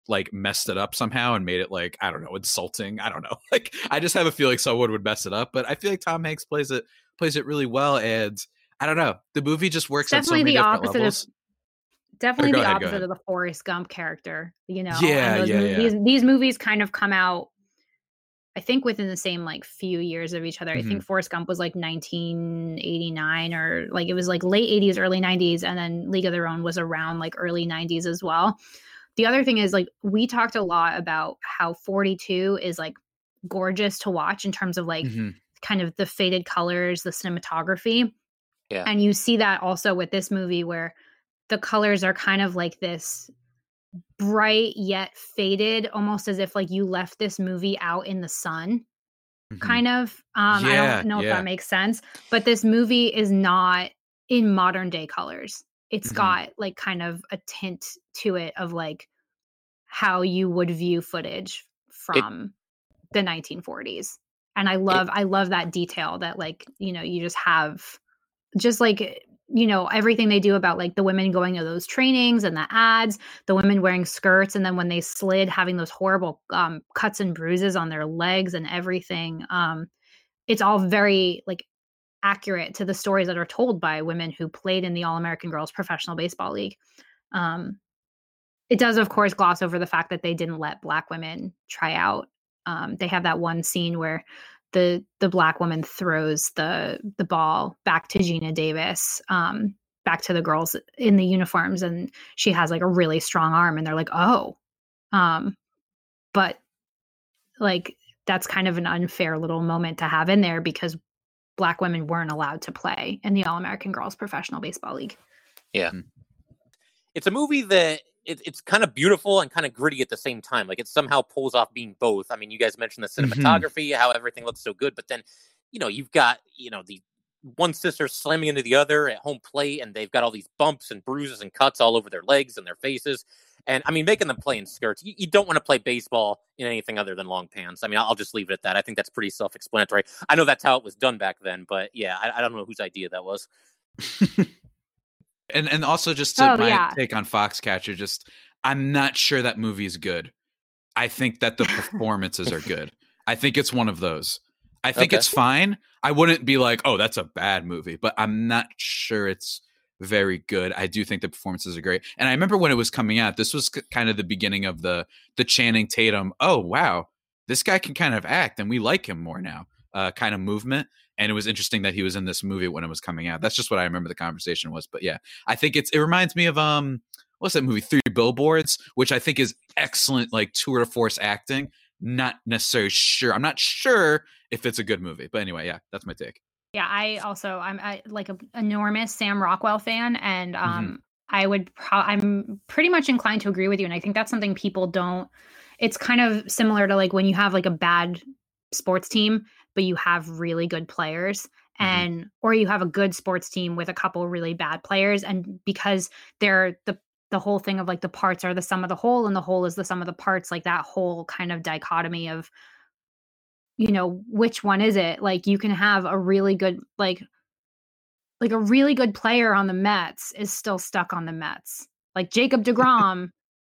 like messed it up somehow and made it like I don't know insulting. I don't know. [laughs] Like I just have a feeling someone would mess it up, but I feel like Tom Hanks plays it plays it really well and I don't know. The movie just works it's definitely the opposite levels. of definitely the ahead, opposite of the Forrest Gump character, you know. Yeah, yeah, yeah. These, these movies kind of come out I think within the same like few years of each other. Mm-hmm. I think. Forrest Gump was like 1989 or like it was like late 80s, early 90s, and then League of Their Own was around like early 90s as well. The other thing is like we talked a lot about how 42 is like gorgeous to watch in terms of like mm-hmm. kind of the faded colors, the cinematography. Yeah. And you see that also with this movie where the colors are kind of like this bright yet faded, almost as if like you left this movie out in the sun. Mm-hmm. Kind of. Um, yeah, I don't know yeah. if that makes sense. But this movie is not in modern day colors. It's mm-hmm. got like kind of a tint to it of like how you would view footage from it, the 1940s. And I love it, I love that detail that like, you know, you just have just like you know everything they do about like the women going to those trainings and the ads the women wearing skirts and then when they slid having those horrible um, cuts and bruises on their legs and everything um, it's all very like accurate to the stories that are told by women who played in the all american girls professional baseball league. Um, it does of course gloss over the fact that they didn't let black women try out. Um, they have that one scene where the the black woman throws the the ball back to Geena Davis. Um, back to the girls in the uniforms and she has like a really strong arm and they're like oh um but like that's kind of an unfair little moment to have in there because black women weren't allowed to play in the all-american girls professional baseball league yeah mm. it's a movie that it, it's kind of beautiful and kind of gritty at the same time like it somehow pulls off being both i mean you guys mentioned the mm-hmm. cinematography mm-hmm. how everything looks so good but then you know you've got you know the one sister slamming into the other at home plate, and they've got all these bumps and bruises and cuts all over their legs and their faces. And I mean, making them play in skirts. You, you don't want to play baseball in anything other than long pants. I mean, I'll, I'll just leave it at that. I think that's pretty self explanatory. I know that's how it was done back then, but yeah, I, I don't know whose idea that was. [laughs] and and also just to oh, my yeah. take on Foxcatcher, just I'm not sure that movie is good. I think that the performances are good. I think it's one of those. I think okay. it's fine. I wouldn't be like, oh, that's a bad movie, but I'm not sure it's very good. I do think the performances are great. And I remember when it was coming out, this was kind of the beginning of the the Channing Tatum, oh wow, this guy can kind of act and we like him more now. Uh, kind of movement. And it was interesting that he was in this movie when it was coming out. That's just what I remember the conversation was. But yeah, I think it's it reminds me of um what's that movie? Three Billboards, which I think is excellent like tour de force acting not necessarily sure. I'm not sure if it's a good movie, but anyway, yeah, that's my take. Yeah, I also I'm I, like an enormous Sam Rockwell fan, and mm-hmm. um, mm-hmm. I would pro- I'm pretty much inclined to agree with you, and I think that's something people don't. It's kind of similar to like when you have like a bad sports team, but you have really good players, mm-hmm. and or you have a good sports team with a couple really bad players, and because they're the the whole thing of like the parts are the sum of the whole and the whole is the sum of the parts like that whole kind of dichotomy of you know which one is it? Like you can have a really good like like a really good player on the Mets is still stuck on the Mets. Like Jacob [laughs] DeGrom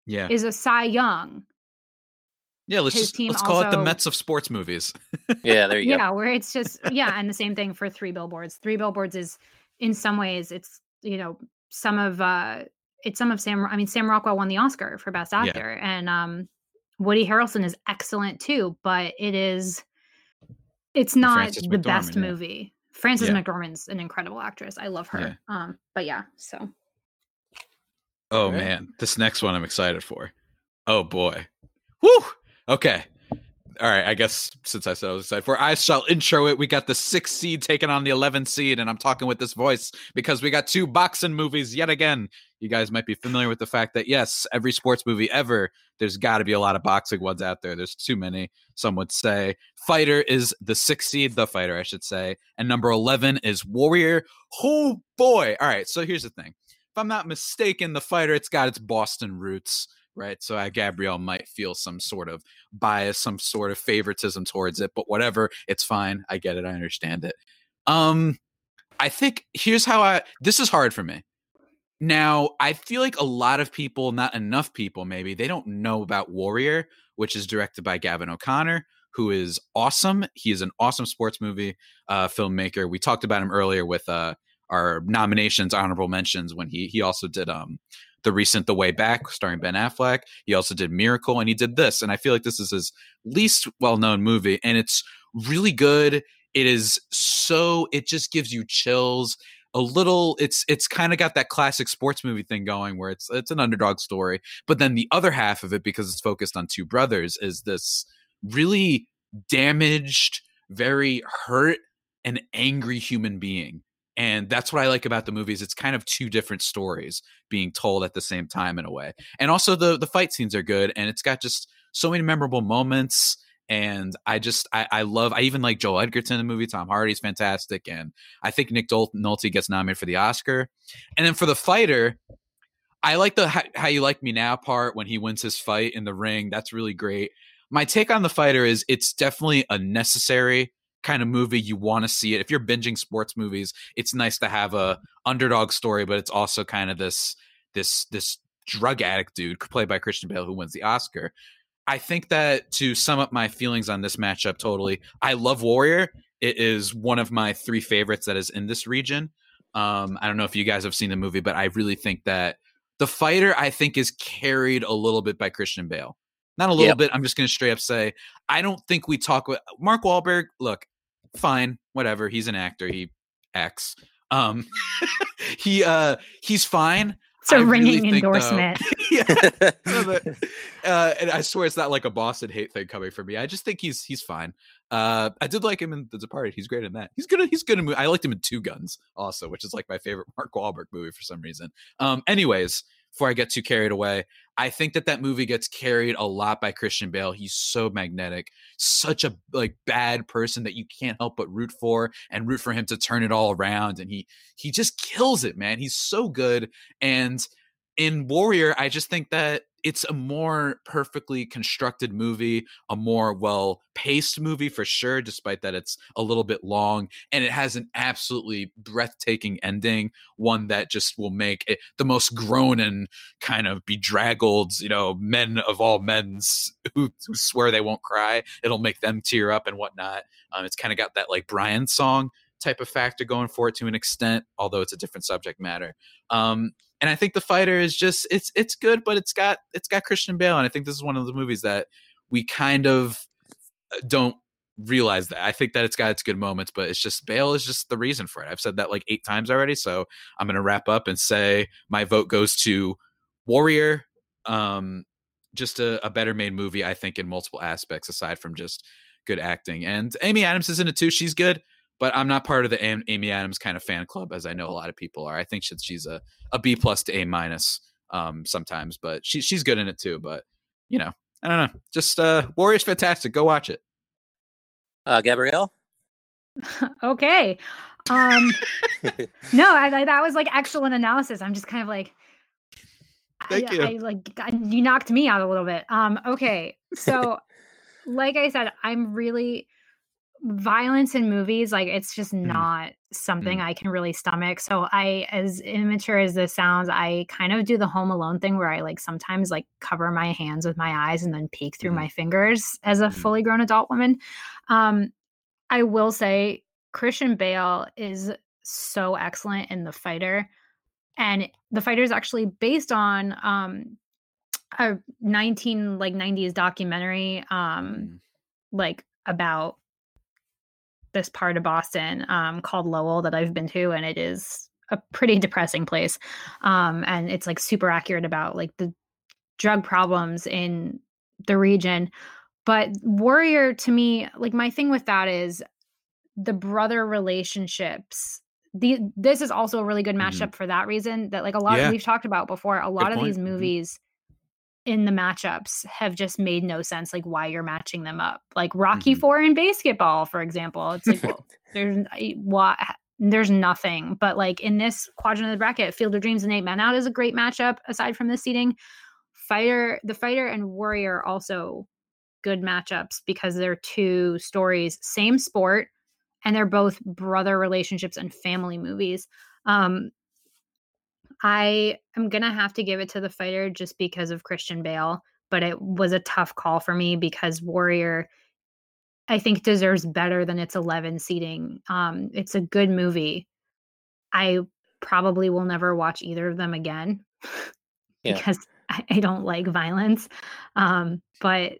yeah. is a Cy Young yeah, let's just let's call also, it the Mets of sports movies. [laughs] yeah, there you yeah, go. Yeah, where it's just yeah, and the same thing for Three Billboards. Three Billboards is in some ways it's you know some of uh it's some of Sam. I mean, Sam Rockwell won the Oscar for Best Actor, yeah. and um, Woody Harrelson is excellent too. But it is, it's not Frances the McDormand, best yeah. movie. Frances yeah. McDormand's an incredible actress. I love her. Um, but yeah, so. Oh right. man, this next one I'm excited for. Oh boy, whoo. Okay, all right, I guess since I said I was excited for, I shall intro it. We got the sixth seed taking on the 11th seed, and I'm talking with this voice because we got two boxing movies yet again. You guys might be familiar with the fact that yes, every sports movie ever, there's got to be a lot of boxing ones out there. There's too many. Some would say Fighter is the sixth seed, the Fighter, I should say, and number 11 is Warrior. Oh boy! All right, so here's the thing. If I'm not mistaken, the Fighter, it's got its Boston roots right? So uh, Gabrielle might feel some sort of bias, some sort of favoritism towards it, but whatever, it's fine. I get it. I understand it. Um, I think here's how I. This is hard for me. Now, I feel like a lot of people, not enough people, maybe they don't know about Warrior, which is directed by Gavin O'Connor, who is awesome. He is an awesome sports movie uh, filmmaker. We talked about him earlier with uh, our nominations, honorable mentions when he he also did um the recent The Way Back, starring Ben Affleck. He also did Miracle, and he did this. And I feel like this is his least well known movie, and it's really good. It is so, it just gives you chills. A little, it's it's kind of got that classic sports movie thing going where it's it's an underdog story, but then the other half of it, because it's focused on two brothers, is this really damaged, very hurt, and angry human being and that's what i like about the movies it's kind of two different stories being told at the same time in a way and also the the fight scenes are good and it's got just so many memorable moments and i just i, I love i even like joel edgerton in the movie tom hardy's fantastic and i think nick nolte gets nominated for the oscar and then for the fighter i like the how, how you like me now part when he wins his fight in the ring that's really great. My take on the fighter is it's definitely a necessary kind of movie you want to see it if you're binging sports movies it's nice to have a underdog story but it's also kind of this this this drug addict dude played by christian bale who wins the oscar i think that to sum up my feelings on this matchup totally i love warrior it is one of my three favorites that is in this region um, i don't know if you guys have seen the movie but i really think that the fighter i think is carried a little bit by christian bale not a little yep. bit. I'm just going to straight up say I don't think we talk with Mark Wahlberg. Look, fine, whatever. He's an actor. He acts. Um, [laughs] he uh, he's fine. It's a I ringing really endorsement. Think, [laughs] yeah, [laughs] uh, and I swear it's not like a Boston hate thing coming from me. I just think he's he's fine. Uh, I did like him in The Departed. He's great in that. He's good. He's good in. I liked him in Two Guns also, which is like my favorite Mark Wahlberg movie for some reason. Um, anyways, before I get too carried away, I think that that movie gets carried a lot by Christian Bale. He's so magnetic, such a like bad person that you can't help but root for and root for him to turn it all around. And he he just kills it, man. He's so good. And in Warrior, I just think that it's a more perfectly constructed movie, a more well paced movie for sure, despite that it's a little bit long. And it has an absolutely breathtaking ending, one that just will make it the most grown and kind of bedraggled, you know, men of all men's [laughs] who, who swear they won't cry. It'll make them tear up and whatnot. Um, it's kind of got that like Brian song type of factor going for it to an extent, although it's a different subject matter. Um, and I think the fighter is just it's it's good, but it's got it's got Christian Bale, and I think this is one of the movies that we kind of uh, don't realize that. I think that it's got its good moments, but it's just Bale is just the reason for it. I've said that like eight times already, so I'm gonna wrap up and say my vote goes to Warrior. Um, just a, a better made movie, I think, in multiple aspects aside from just good acting. And Amy Adams is in it too. She's good but I'm not part of the Amy Adams kind of fan club, as I know a lot of people are. I think she's a, a B plus to A minus um, sometimes, but she, she's good in it too. But you know, I don't know. Just uh, Warriors fantastic. Go watch it. Uh, Gabrielle. [laughs] okay. Um, no, [laughs] I, I, that was like excellent analysis. I'm just kind of like, Thank I, you. I, like you knocked me out a little bit. Um, okay, so like I said, I'm really violence in movies like it's just mm. not something mm. i can really stomach so i as immature as this sounds i kind of do the home alone thing where i like sometimes like cover my hands with my eyes and then peek through mm. my fingers as a fully grown adult woman um i will say christian bale is so excellent in the fighter and the fighter is actually based on um a 19 like 90s documentary um like about this part of Boston um, called Lowell that I've been to, and it is a pretty depressing place. Um, and it's like super accurate about like the drug problems in the region. But Warrior to me, like my thing with that is the brother relationships. The, this is also a really good matchup mm-hmm. for that reason that like a lot yeah. of, we've talked about before a lot good of point. these mm-hmm. movies in the matchups have just made no sense like why you're matching them up. Like rocky mm-hmm. 4 in BASEketball for example it's like well, [laughs] there's there's nothing. But like in this quadrant of the bracket field of dreams and eight men out is a great matchup aside from the seating fighter the fighter and warrior also good matchups because they're two stories same sport and they're both brother relationships and family movies. Um I am gonna have to give it to the fighter just because of Christian Bale, but it was a tough call for me because Warrior, I think, deserves better than its 11 seating. Um, it's a good movie. I probably will never watch either of them again [laughs] yeah. because I, I, don't like violence. Um, but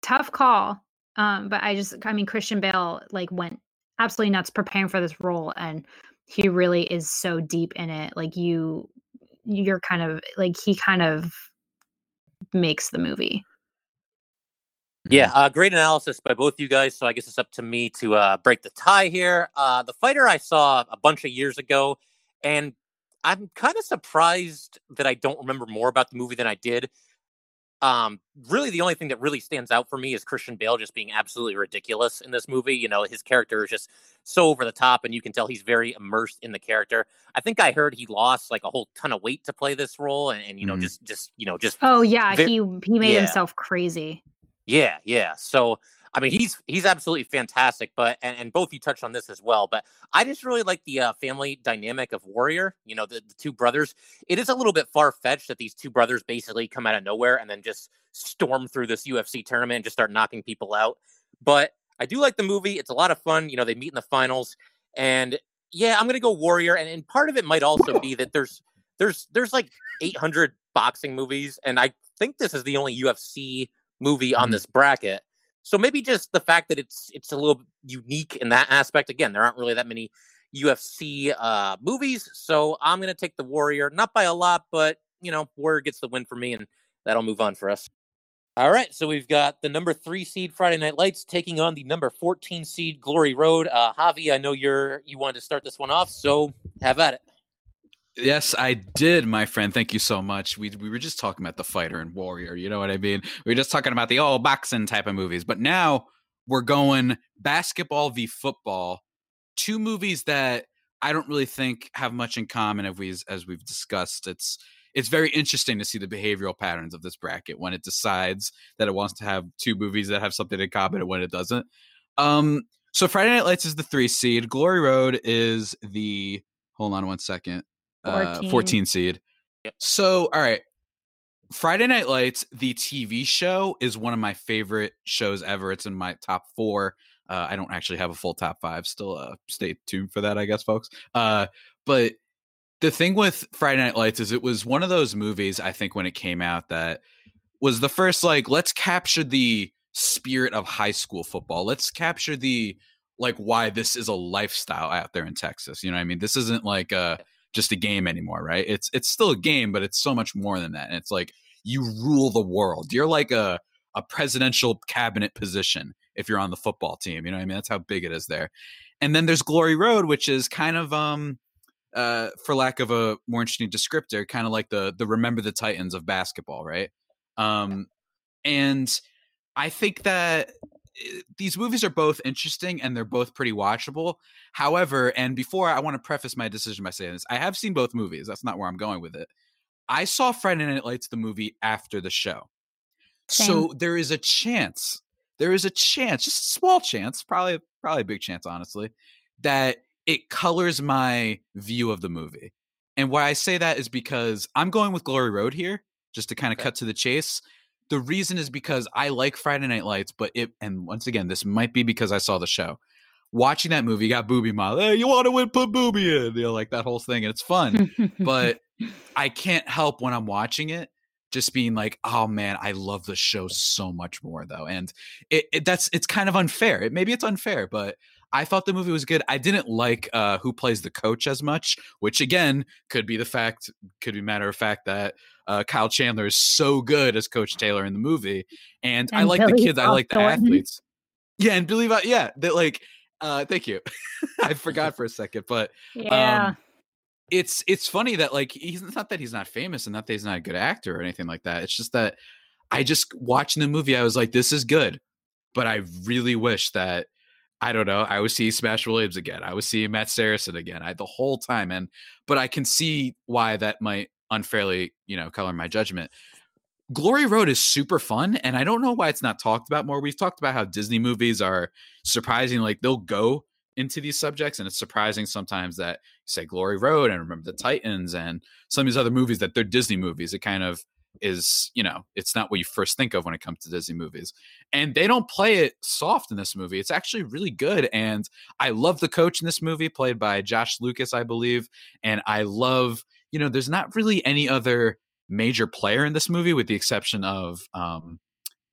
tough call. Um, but I just, I mean, Christian Bale like went absolutely nuts preparing for this role and he really is so deep in it like you you're kind of like he kind of makes the movie. Yeah uh, great analysis by both you guys so i guess it's up to me to uh, break the tie here. Uh, the fighter i saw a bunch of years ago and i'm kind of surprised that i don't remember more about the movie than i did um, really, the only thing that really stands out for me is Christian Bale just being absolutely ridiculous in this movie. You know, his character is just so over the top, and you can tell he's very immersed in the character. I think I heard he lost like a whole ton of weight to play this role, and, and you know, mm just just you know, just oh yeah, he he made yeah. himself crazy. Yeah, yeah. So I mean, he's he's absolutely fantastic. But and, and both you touched on this as well. But I just really like the uh, family dynamic of Warrior. You know, the, the two brothers. It is a little bit far fetched that these two brothers basically come out of nowhere and then just storm through this UFC tournament and just start knocking people out. But I do like the movie. It's a lot of fun. You know, they meet in the finals, and yeah, I'm gonna go Warrior. And, and part of it might also be that there's there's there's like 800 boxing movies, and I think this is the only UFC movie on mm-hmm. this bracket. So maybe just the fact that it's it's a little unique in that aspect. Again, there aren't really that many UFC uh, movies. So I'm to take the Warrior, not by a lot, but you know, Warrior gets the win for me, and that'll move on for us. All right, so we've got the number three seed Friday Night Lights taking on the number 14 seed Glory Road. Uh, Javi, I know you're you wanted to start this one off, so have at it. Yes, I did, my friend. Thank you so much. We we were just talking about the fighter and warrior. You know what I mean? We were just talking about the all boxing type of movies, but now we're going basketball v football. Two movies that I don't really think have much in common as we as we've discussed. It's it's very interesting to see the behavioral patterns of this bracket when it decides that it wants to have two movies that have something in common and when it doesn't. Um, so Friday Night Lights is the three seed. Glory Road is the hold on one second. 14, uh, 14 seed. Yep. So, all right. Friday Night Lights, the TV show, is one of my favorite shows ever. It's in my top four. Uh, I don't actually have a full top five. Still, uh, stay tuned for that, I guess, folks. Uh, but the thing with Friday Night Lights is it was one of those movies, I think, when it came out that was the first, like, let's capture the spirit of high school football. Let's capture the, like, why this is a lifestyle out there in Texas. You know what I mean? This isn't like a just a game anymore, right? It's it's still a game, but it's so much more than that. And it's like you rule the world. You're like a a presidential cabinet position if you're on the football team. You know what I mean? That's how big it is there. And then there's Glory Road, which is kind of um uh for lack of a more interesting descriptor, kind of like the the Remember the Titans of basketball, right? Um and I think that Eh, these movies are both interesting and they're both pretty watchable. However, and before I want to preface my decision by saying this, I have seen both movies. That's not where I'm going with it. I saw Friday Night Lights, the movie, after the show. Same. So there is a chance, there is a chance, just a small chance, probably probably a big chance, honestly, that it colors my view of the movie. And why I say that is because I'm going with Glory Road here, just to kind of okay. cut to the chase the reason is because I like Friday Night Lights, but it and once again, this might be because I saw the show. Watching that movie, got Boobie mile. Hey, you want to win? Put Boobie in. You know, like that whole thing, and it's fun. [laughs] but I can't help when I'm watching it, just being like, oh man, I love the show so much more though, and it, it that's it's kind of unfair. It, maybe it's unfair, but I thought the movie was good. I didn't like uh, who plays the coach as much, which again could be the fact, could be matter of fact that uh, Kyle Chandler is so good as Coach Taylor in the movie, and, and I like Billy the kids. I like the athletes. Yeah, and believe Billy, yeah, that like. Uh, thank you. [laughs] I forgot for a second, but yeah. Um, it's it's funny that like he's not that he's not famous and not that he's not a good actor or anything like that. It's just that I just watching the movie, I was like, this is good, but I really wish that I don't know. I would see Smash Williams again. I would see Matt Saracen again. I the whole time, and but I can see why that might unfairly, you know, color my judgment. Glory Road is super fun, and I don't know why it's not talked about more. We've talked about how Disney movies are surprising, like they'll go into these subjects, and it's surprising sometimes that say Glory Road and remember the Titans and some of these other movies that they're Disney movies. It kind of is you know it's not what you first think of when it comes to disney movies and they don't play it soft in this movie it's actually really good and i love the coach in this movie played by josh lucas i believe and i love you know there's not really any other major player in this movie with the exception of um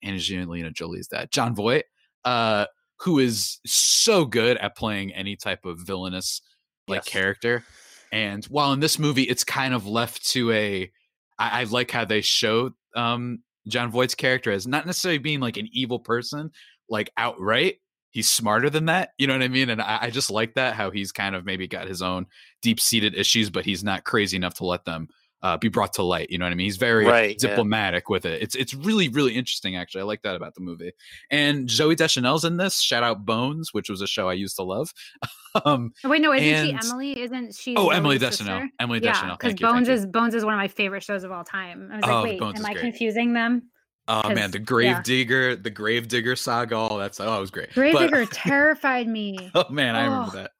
angelina jolie's dad Jon Voight uh who is so good at playing any type of villainous like yes. character and while in this movie it's kind of left to a I, I like how they show um, Jon Voight's character as not necessarily being like an evil person, like outright. He's smarter than that, you know what I mean? And I, I just like that how he's kind of maybe got his own deep seated issues, but he's not crazy enough to let them uh, be brought to light. You know what I mean? He's very right, diplomatic yeah. with it. It's it's really really interesting. Actually, I like that about the movie. And Zooey Deschanel's in this. Shout out Bones, which was a show I used to love. [laughs] um, wait, no, isn't and, she Emily? Isn't she? Oh, Emily Deschanel. Emily yeah, Deschanel. Because Bones is Bones is one of my favorite shows of all time. I was like, oh, wait, Bones am I great. confusing them? Oh man, the Gravedigger, yeah. the Gravedigger saga. All that's oh, it was great. Gravedigger [laughs] terrified me. [laughs] Oh man, I remember that.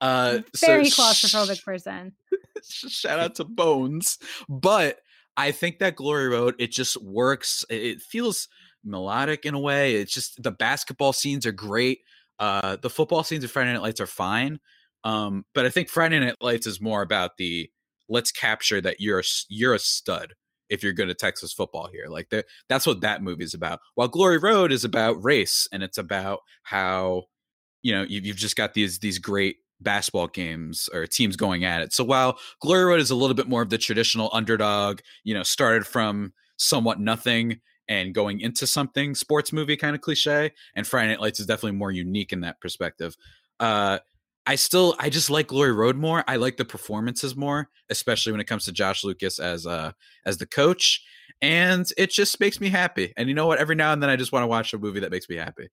Uh, very so claustrophobic sh- person. [laughs] shout out to Bones, but I think that Glory Road it just works. It feels melodic in a way. It's just the basketball scenes are great. Uh, the football scenes of Friday Night Lights are fine. Um, but I think Friday Night Lights is more about the let's capture that you're a, you're a stud if you're good at Texas football here. Like that's what that movie is about. While Glory Road is about race and it's about how you know you've just got these these great basketball games or teams going at it. So while Glory Road is a little bit more of the traditional underdog, you know, started from somewhat nothing and going into something sports movie kind of cliche, and Friday Night Lights is definitely more unique in that perspective. Uh, I still I just like Glory Road more. I like the performances more, especially when it comes to Josh Lucas as uh as the coach. And it just makes me happy. And you know what? Every now and then I just want to watch a movie that makes me happy.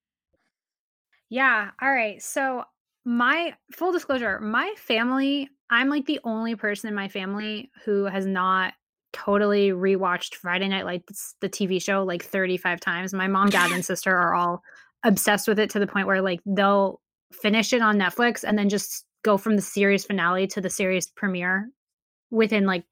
Yeah. All right. So my full disclosure, my family, I'm like the only person in my family who has not totally rewatched Friday Night Lights, the TV show, like 35 times. My mom, dad, and [laughs] sister are all obsessed with it to the point where like they'll finish it on Netflix and then just go from the series finale to the series premiere within like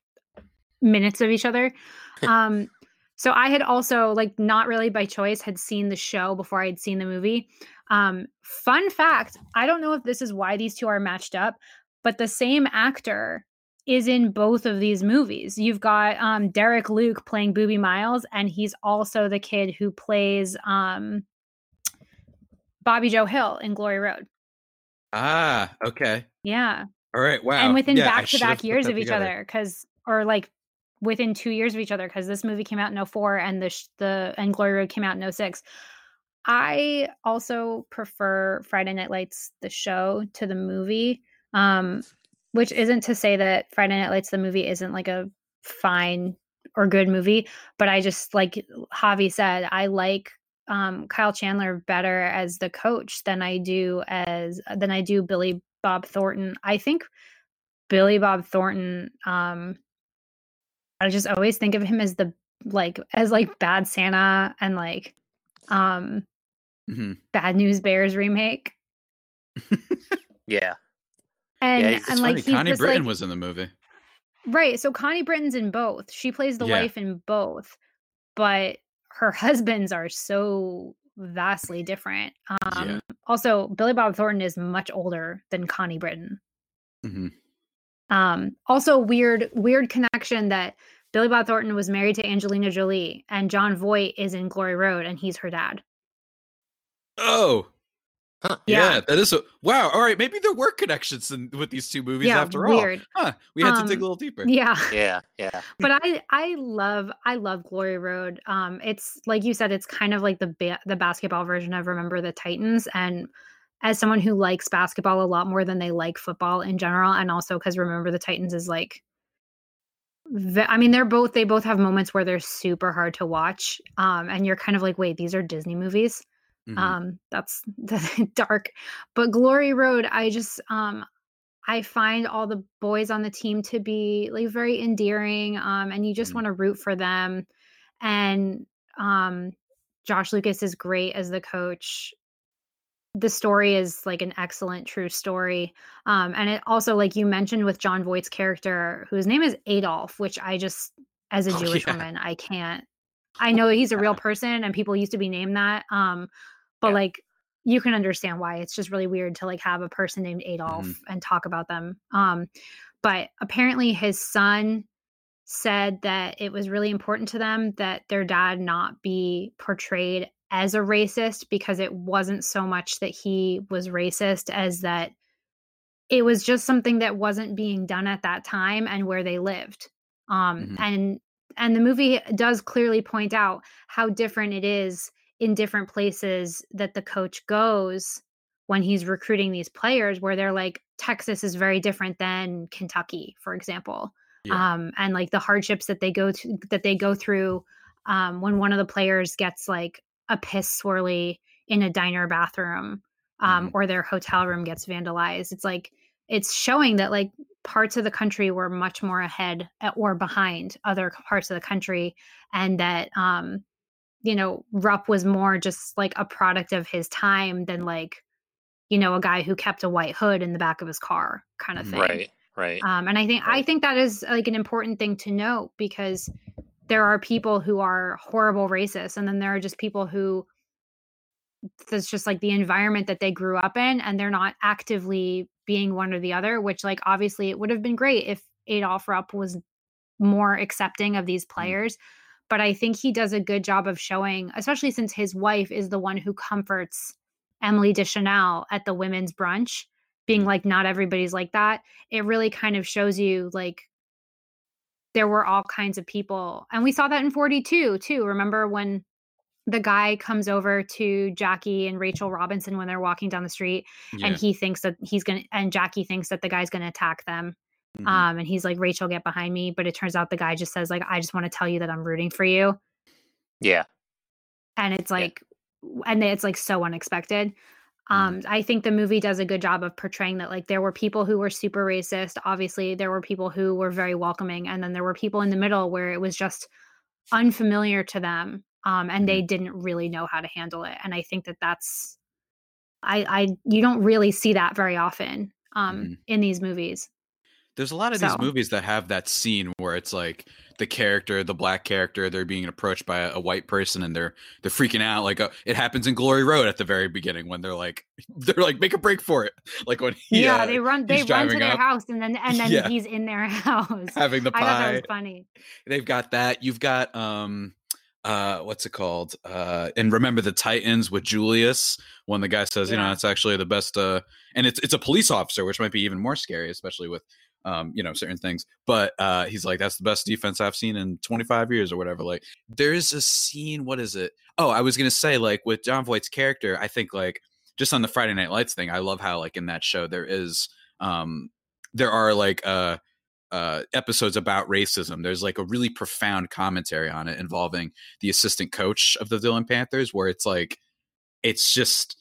minutes of each other. [laughs] um so I had also like not really by choice had seen the show before I had seen the movie. Um fun fact, I don't know if this is why these two are matched up, but the same actor is in both of these movies. You've got um Derek Luke playing Boobie Miles and he's also the kid who plays um Bobby Joe Hill in Glory Road. Ah, okay. Yeah. All right. Wow. And within back to back years of each together. other, because or like within two years of each other, because this movie came out in 04 and the sh- the and Glory Road came out in 06. I also prefer Friday Night Lights the show to the movie. Um, which isn't to say that Friday Night Lights the movie isn't like a fine or good movie, but I just like Javi said, I like um, Kyle Chandler better as the coach than I do as than I do Billy Bob Thornton. I think Billy Bob Thornton. Um, I just always think of him as the like as like Bad Santa and like um mm-hmm. Bad News Bears remake. [laughs] yeah. And yeah, and like Connie Britton like, was in the movie. Right. So Connie Britton's in both. She plays the yeah. wife in both. But her husbands are so vastly different. Um, yeah. Also, Billy Bob Thornton is much older than Connie Britton. Mm-hmm. Um, also, weird, weird connection that Billy Bob Thornton was married to Angelina Jolie, and Jon Voight is in Glory Road, and he's her dad. Oh, Huh. Yeah. yeah. that is a wow. All right, maybe there were connections in, with these two movies yeah, after weird. all. Huh? We had um, to dig a um, little deeper. Yeah, yeah, yeah. But I, I love, I love Glory Road. Um, it's like you said, it's kind of like the ba- the basketball version of Remember the Titans, and as someone who likes basketball a lot more than they like football in general, and also because Remember the Titans is like I mean, they're both they both have moments where they're super hard to watch, um, and you're kind of like, wait, these are Disney movies. Mm-hmm. Um, that's [laughs] the dark. But Glory Road, I just um I find all the boys on the team to be like very endearing. Um, and you just mm-hmm. want to root for them. And um Josh Lucas is great as the coach. The story is like an excellent true story. Um, and it also, like you mentioned with Jon Voight's character, whose name is Adolph, which I just as a [laughs] oh, Jewish yeah. woman, I can't I know he's a real person and people used to be named that. Um, but yeah. like you can understand why it's just really weird to like have a person named Adolph mm-hmm. and talk about them. Um, but apparently his son said that it was really important to them that their dad not be portrayed as a racist because it wasn't so much that he was racist as that it was just something that wasn't being done at that time and where they lived. Um, mm-hmm. and and the movie does clearly point out how different it is in different places that the coach goes when he's recruiting these players where they're like Texas is very different than Kentucky for example yeah. um, and like the hardships that they go to that they go through um, when one of the players gets like a piss swirly in a diner bathroom um, mm-hmm. or their hotel room gets vandalized it's like it's showing that like parts of the country were much more ahead or behind other parts of the country and that um you know, Rupp was more just like a product of his time than like, you know, a guy who kept a white hood in the back of his car kind of thing. Right. Right. Um, and I think right. I think that is like an important thing to note because there are people who are horrible racists, and then there are just people who that's just like the environment that they grew up in, and they're not actively being one or the other. Which, like, obviously, it would have been great if Adolph Rupp was more accepting of these mm. players. But I think he does a good job of showing, especially since his wife is the one who comforts Emily Deschanel at the women's brunch being like not everybody's like that it really kind of shows you like there were all kinds of people and we saw that in 42 too remember when the guy comes over to Jackie and Rachel Robinson when they're walking down the street yeah. and he thinks that he's going to and Jackie thinks that the guy's going to attack them. Mm-hmm. Um and he's like Rachel get behind me, but it turns out the guy just says like I just want to tell you that I'm rooting for you. Yeah. And it's like yeah. and it's like so unexpected. Mm-hmm. Um I think the movie does a good job of portraying that like there were people who were super racist, obviously there were people who were very welcoming and then there were people in the middle where it was just unfamiliar to them um, and they mm-hmm. didn't really know how to handle it. And I think that that's, I, I, you don't really see that very often um, mm. in these movies. There's a lot of so. these movies that have that scene where it's like the character, the black character, they're being approached by a, a white person and they're they're freaking out. Like uh, it happens in Glory Road at the very beginning when they're like [laughs] they're like make a break for it. [laughs] Like when he, yeah, uh, they run they run to their up. house and then and [laughs] then yeah. he's in their house having the pie. I thought that was funny. They've got that. You've got um uh what's it called uh and remember the titans with julius when the guy says yeah. you know it's actually the best uh and it's it's a police officer which might be even more scary especially with um you know certain things but uh he's like that's the best defense i've seen in 25 years or whatever like there's a scene what is it oh i was gonna say like with jon voight's character i think like just on the friday night lights thing i love how like in that show there is um there are like uh uh, episodes about racism. There's like a really profound commentary on it involving the assistant coach of the Dillon Panthers, where it's like, it's just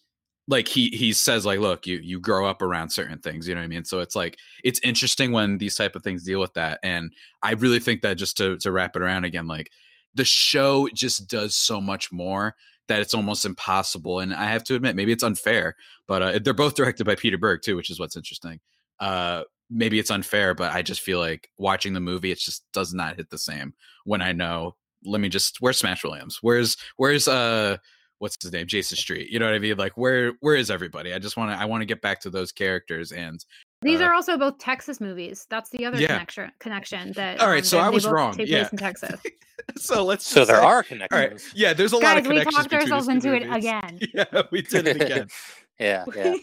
like he he says like, look, you you grow up around certain things, you know what I mean? So it's like it's interesting when these type of things deal with that, and I really think that just to to wrap it around again, like the show just does so much more that it's almost impossible. And I have to admit, maybe it's unfair, but uh, they're both directed by Peter Berg too, which is what's interesting. Uh, maybe it's unfair, but I just feel like watching the movie, it just does not hit the same when I know. Let me just where's Smash Williams? Where's where's uh what's his name Jason Street? You know what I mean? Like where where is everybody? I just want to I want to get back to those characters and. These uh, are also both Texas movies. That's the other yeah. connection. Connection that. All right, um, so I was wrong. Take yeah. place in Texas. [laughs] so let's. So there say, are connections. Yeah, there's a Guys, lot of connections. we talked ourselves into movies. it again. [laughs] Yeah, we did it again. [laughs] yeah, yeah.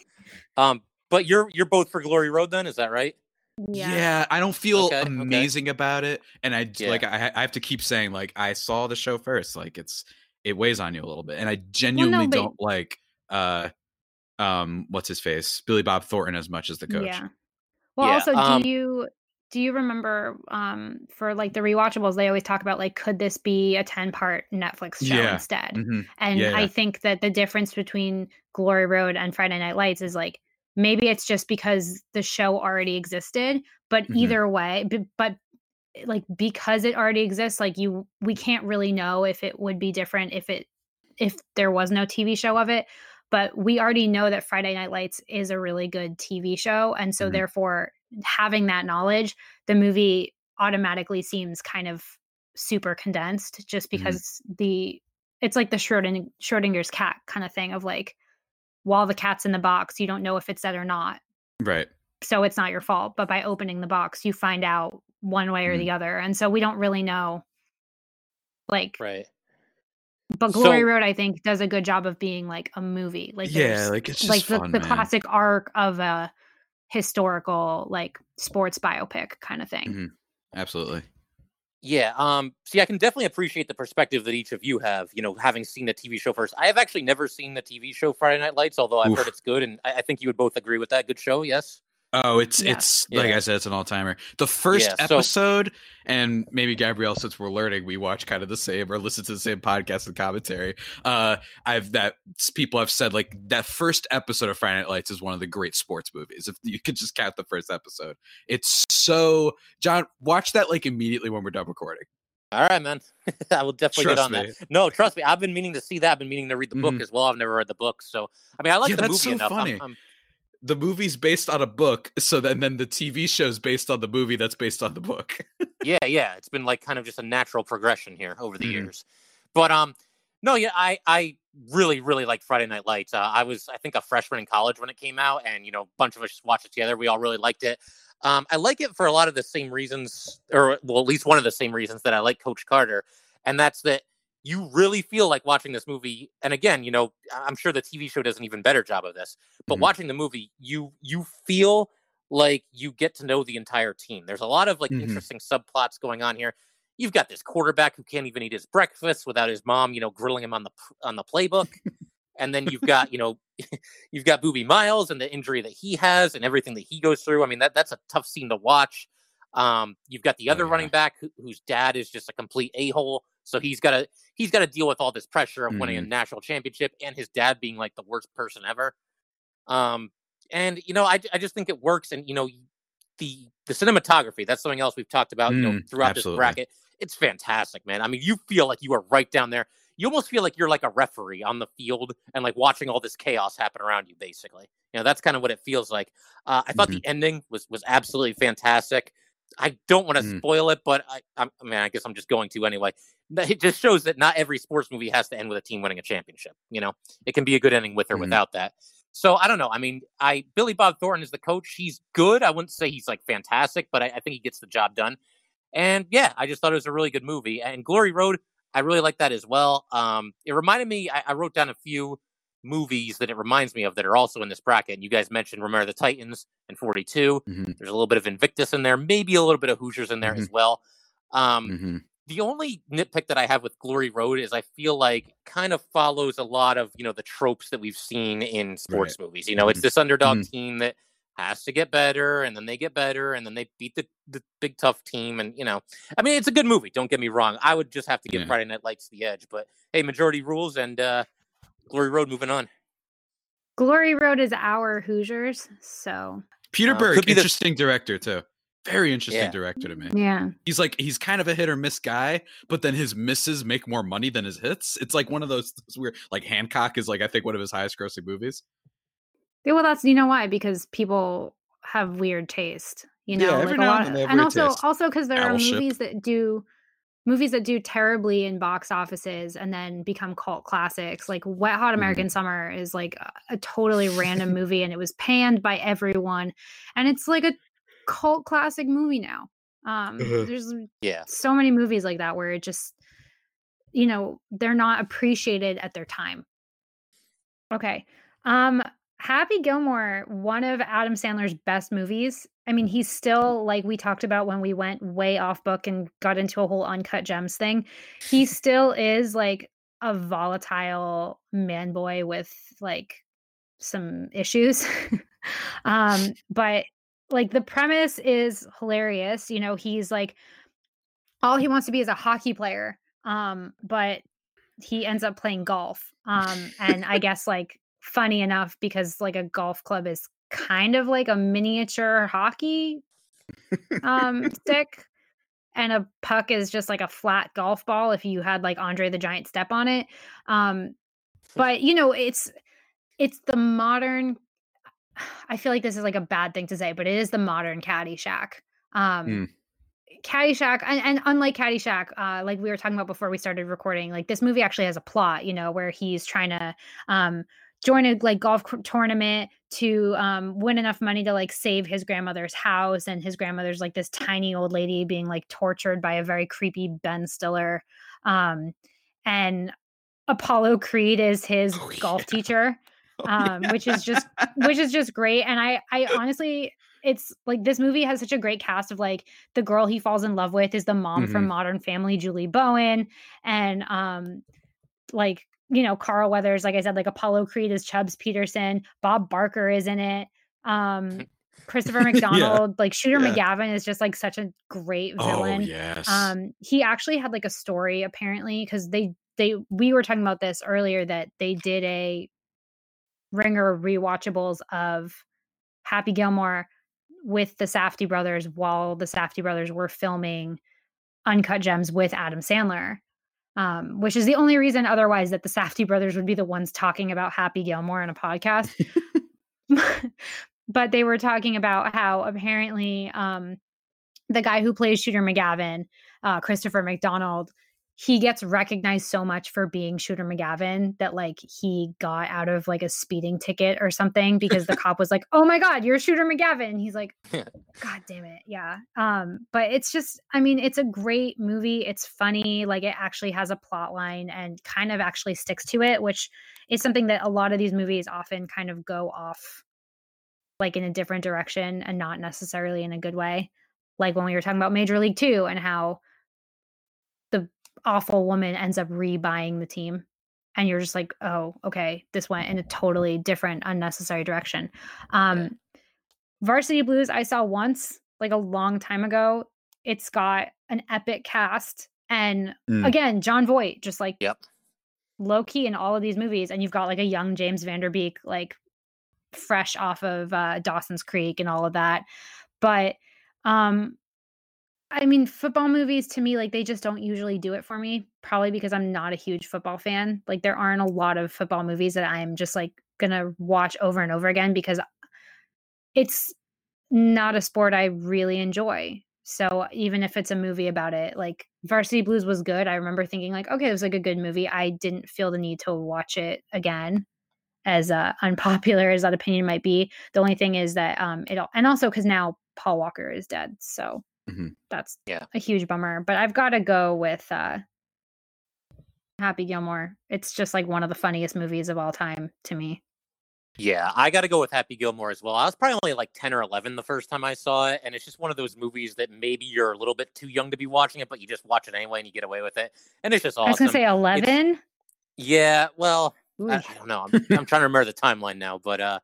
Um, but you're you're both for Glory Road then, is that right? Yeah. yeah, I don't feel okay, amazing okay. about it, and I yeah. like I, I have to keep saying like I saw the show first. Like it's it weighs on you a little bit, and I genuinely well, no, don't like uh um what's his face Billy Bob Thornton as much as the coach. Yeah. Well, yeah, also, um, do you do you remember um for like the rewatchables they always talk about like could this be a 10 part netflix show yeah. instead mm-hmm. and yeah, yeah. i think that the difference between glory road and friday night lights is like maybe it's just because the show already existed but mm-hmm. either way b- but like because it already exists like you we can't really know if it would be different if it if there was no tv show of it but we already know that friday night lights is a really good tv show and so mm-hmm. therefore having that knowledge the movie automatically seems kind of super condensed just mm-hmm. because mm-hmm. the it's like the Schrodinger, Schrodinger's cat kind of thing of like while the cat's in the box, you don't know if it's dead or not. Right. So it's not your fault. But by opening the box, you find out one way or mm. the other. And so we don't really know. Like, right. But Glory so, Road, I think, does a good job of being like a movie. Like, yeah, like it's like the, the classic arc of a historical, like sports biopic kind of thing. Mm-hmm. Absolutely. Yeah. Um. See, I can definitely appreciate the perspective that each of you have. You know, having seen the TV show first. I have actually never seen the TV show Friday Night Lights, although I've Oof. heard it's good, and I, I, think you would both agree with that. Good show, yes. Oh, it's yeah. it's like I said, it's an all timer. The first yeah, episode, so, and maybe Gabrielle, since we're learning, we watch kind of the same or listen to the same podcast and commentary. Uh, I've that people have said like that first episode of Friday Night Lights is one of the great sports movies. If you could just count the first episode, it's so John. Watch that like immediately when we're done recording. All right, man. [laughs] I will definitely trust get on me. that. No, trust me. I've been meaning to see that. I've been meaning to read the book mm-hmm. as well. I've never read the book, so I mean, I like yeah, the movie so enough. I'm, I'm, the movie's based on a book, so then then the TV show's based on the movie that's based on the book. [laughs] yeah, yeah, it's been like kind of just a natural progression here over the mm-hmm. years. But um, no, yeah, I I really really like Friday Night Lights. Uh, I was I think a freshman in college when it came out, and you know, a bunch of us watched it together. We all really liked it. Um, I like it for a lot of the same reasons, or well, at least one of the same reasons that I like Coach Carter, and that's that you really feel like watching this movie. And again, you know, I'm sure the TV show does an even better job of this. But mm-hmm. watching the movie, you you feel like you get to know the entire team. There's a lot of like mm-hmm. interesting subplots going on here. You've got this quarterback who can't even eat his breakfast without his mom, you know, grilling him on the on the playbook. and then you've got, you know, [laughs] you've got Boobie Miles and the injury that he has and everything that he goes through. I mean, that that's a tough scene to watch. Um, you've got the other oh, yeah. running back who, whose dad is just a complete a hole, so he's got to he's got to deal with all this pressure of mm-hmm. winning a mm-hmm. national championship and his dad being like the worst person ever. Um, and you know, I I just think it works, and you know, the the cinematography that's something else we've talked about, mm, you know, mm, throughout absolutely. this bracket. It's fantastic, man. I mean, you feel like you are right down there. You almost feel like you're like a referee on the field and like watching all this chaos happen around you. Basically, you know, that's kind of what it feels like. Uh, I thought mm-hmm. the ending was was absolutely fantastic. I don't want to mm. spoil it, but I, I, I mean, I guess I'm just going to anyway. It just shows that not every sports movie has to end with a team winning a championship. You know, it can be a good ending with or mm. without that. So I don't know. I mean, I Billy Bob Thornton is the coach. He's good. I wouldn't say he's like fantastic, but I, I think he gets the job done. And yeah, I just thought it was a really good movie. And Glory Road, I really like that as well. Um, it reminded me. I, I wrote down a few movies that it reminds me of that are also in this bracket. And you guys mentioned Remember the Titans and 42. Mm-hmm. There's a little bit of Invictus in there, maybe a little bit of Hoosiers in there mm-hmm. as well. Um, mm-hmm. The only nitpick that I have with Glory Road is I feel like kind of follows a lot of you know the tropes that we've seen in sports right. movies. You know, it's mm-hmm. this underdog mm-hmm. team that has to get better and then they get better and then they beat the, the big tough team and you know i mean it's a good movie don't get me wrong i would just have to give yeah. friday night lights the edge but hey majority rules and uh Glory Road moving on. Glory Road is our Hoosiers, so Peter uh, Berg, interesting the... director too. Very interesting yeah. director to me. Yeah. He's like he's kind of a hit or miss guy, but then his misses make more money than his hits. It's like one of those, [laughs] those weird like Hancock is like I think one of his highest grossing movies. Yeah, well that's you know why? Because people have weird taste. You know, yeah, like a lot of, and also taste. also because there Owl are movies that do movies that do terribly in box offices and then become cult classics like wet hot mm-hmm. american mm-hmm. summer is like a, a totally random [laughs] movie and it was panned by everyone and it's like a cult classic movie now um uh-huh. there's yeah so many movies like that where it just you know they're not appreciated at their time okay um Happy Gilmore, one of Adam Sandler's best movies. I mean, he's still like we talked about when we went way off book and got into a whole uncut gems thing. He still is like a volatile man boy with like some issues. [laughs] um, but like the premise is hilarious. You know, he's like all he wants to be is a hockey player. Um, but he ends up playing golf. Um, and I [laughs] guess like funny enough because like a golf club is kind of like a miniature hockey um [laughs] stick and a puck is just like a flat golf ball if you had like Andre the Giant step on it. Um but you know, it's it's the modern I feel like this is like a bad thing to say, but it is the modern Caddyshack. Um mm. Caddyshack, and, and unlike Caddyshack, uh, like we were talking about before we started recording, like this movie actually has a plot, you know, where he's trying to um, join a like golf tournament to um, win enough money to like save his grandmother's house and his grandmother's like this tiny old lady being like tortured by a very creepy ben stiller um, and apollo creed is his oh, golf yeah. teacher [laughs] oh, um, yeah. which is just which is just great and i i honestly it's like this movie has such a great cast of like the girl he falls in love with is the mom mm-hmm. from modern family julie bowen and um like you know, Carl Weathers, like I said, like Apollo Creed is Chubbs Peterson, Bob Barker is in it. Um, [laughs] Christopher McDonald, yeah. like Shooter yeah. McGavin is just like such a great oh, villain. Oh, yes. Um, he actually had like a story apparently because they they we were talking about this earlier that they did a ringer rewatchables of Happy Gilmore with the Safdie brothers while the Safdie brothers were filming Uncut Gems with Adam Sandler um, which is the only reason otherwise that the Safdie brothers would be the ones talking about Happy Gilmore in a podcast. [laughs] [laughs] but they were talking about how apparently um, the guy who plays Shooter McGavin, uh, Christopher McDonald, he gets recognized so much for being Shooter McGavin that like he got out of like a speeding ticket or something because the cop was like, "Oh my god, you're Shooter McGavin." He's like, "God damn it." Yeah. Um but it's just I mean, it's a great movie. It's funny, like it actually has a plot line and kind of actually sticks to it, which is something that a lot of these movies often kind of go off like in a different direction and not necessarily in a good way. Like when we were talking about Major League 2 and how awful woman ends up rebuying the team and you're just like oh okay this went in a totally different unnecessary direction um yeah. varsity blues i saw once like a long time ago it's got an epic cast and mm. again jon voight just like yep low key in all of these movies and you've got like a young james van der beek like fresh off of uh dawson's creek and all of that but um I mean, football movies to me, like they just don't usually do it for me. Probably because I'm not a huge football fan. Like there aren't a lot of football movies that I'm just like gonna watch over and over again because it's not a sport I really enjoy. So even if it's a movie about it, like Varsity Blues was good. I remember thinking like, okay, it was like a good movie. I didn't feel the need to watch it again. As uh, [laughs] unpopular as that opinion might be, the only thing is that um, it and also because now Paul Walker is dead, so Mm-hmm. That's yeah. a huge bummer. But I've got to go with uh, Happy Gilmore. It's just like one of the funniest movies of all time to me. Yeah, I got to go with Happy Gilmore as well. I was probably only like 10 or 11 the first time I saw it. And it's just one of those movies that maybe you're a little bit too young to be watching it, but you just watch it anyway and you get away with it. And it's just awesome. I was going to say 11. yeah, well, I, I, don't know. I'm, I'm trying to remember the timeline now, but uh,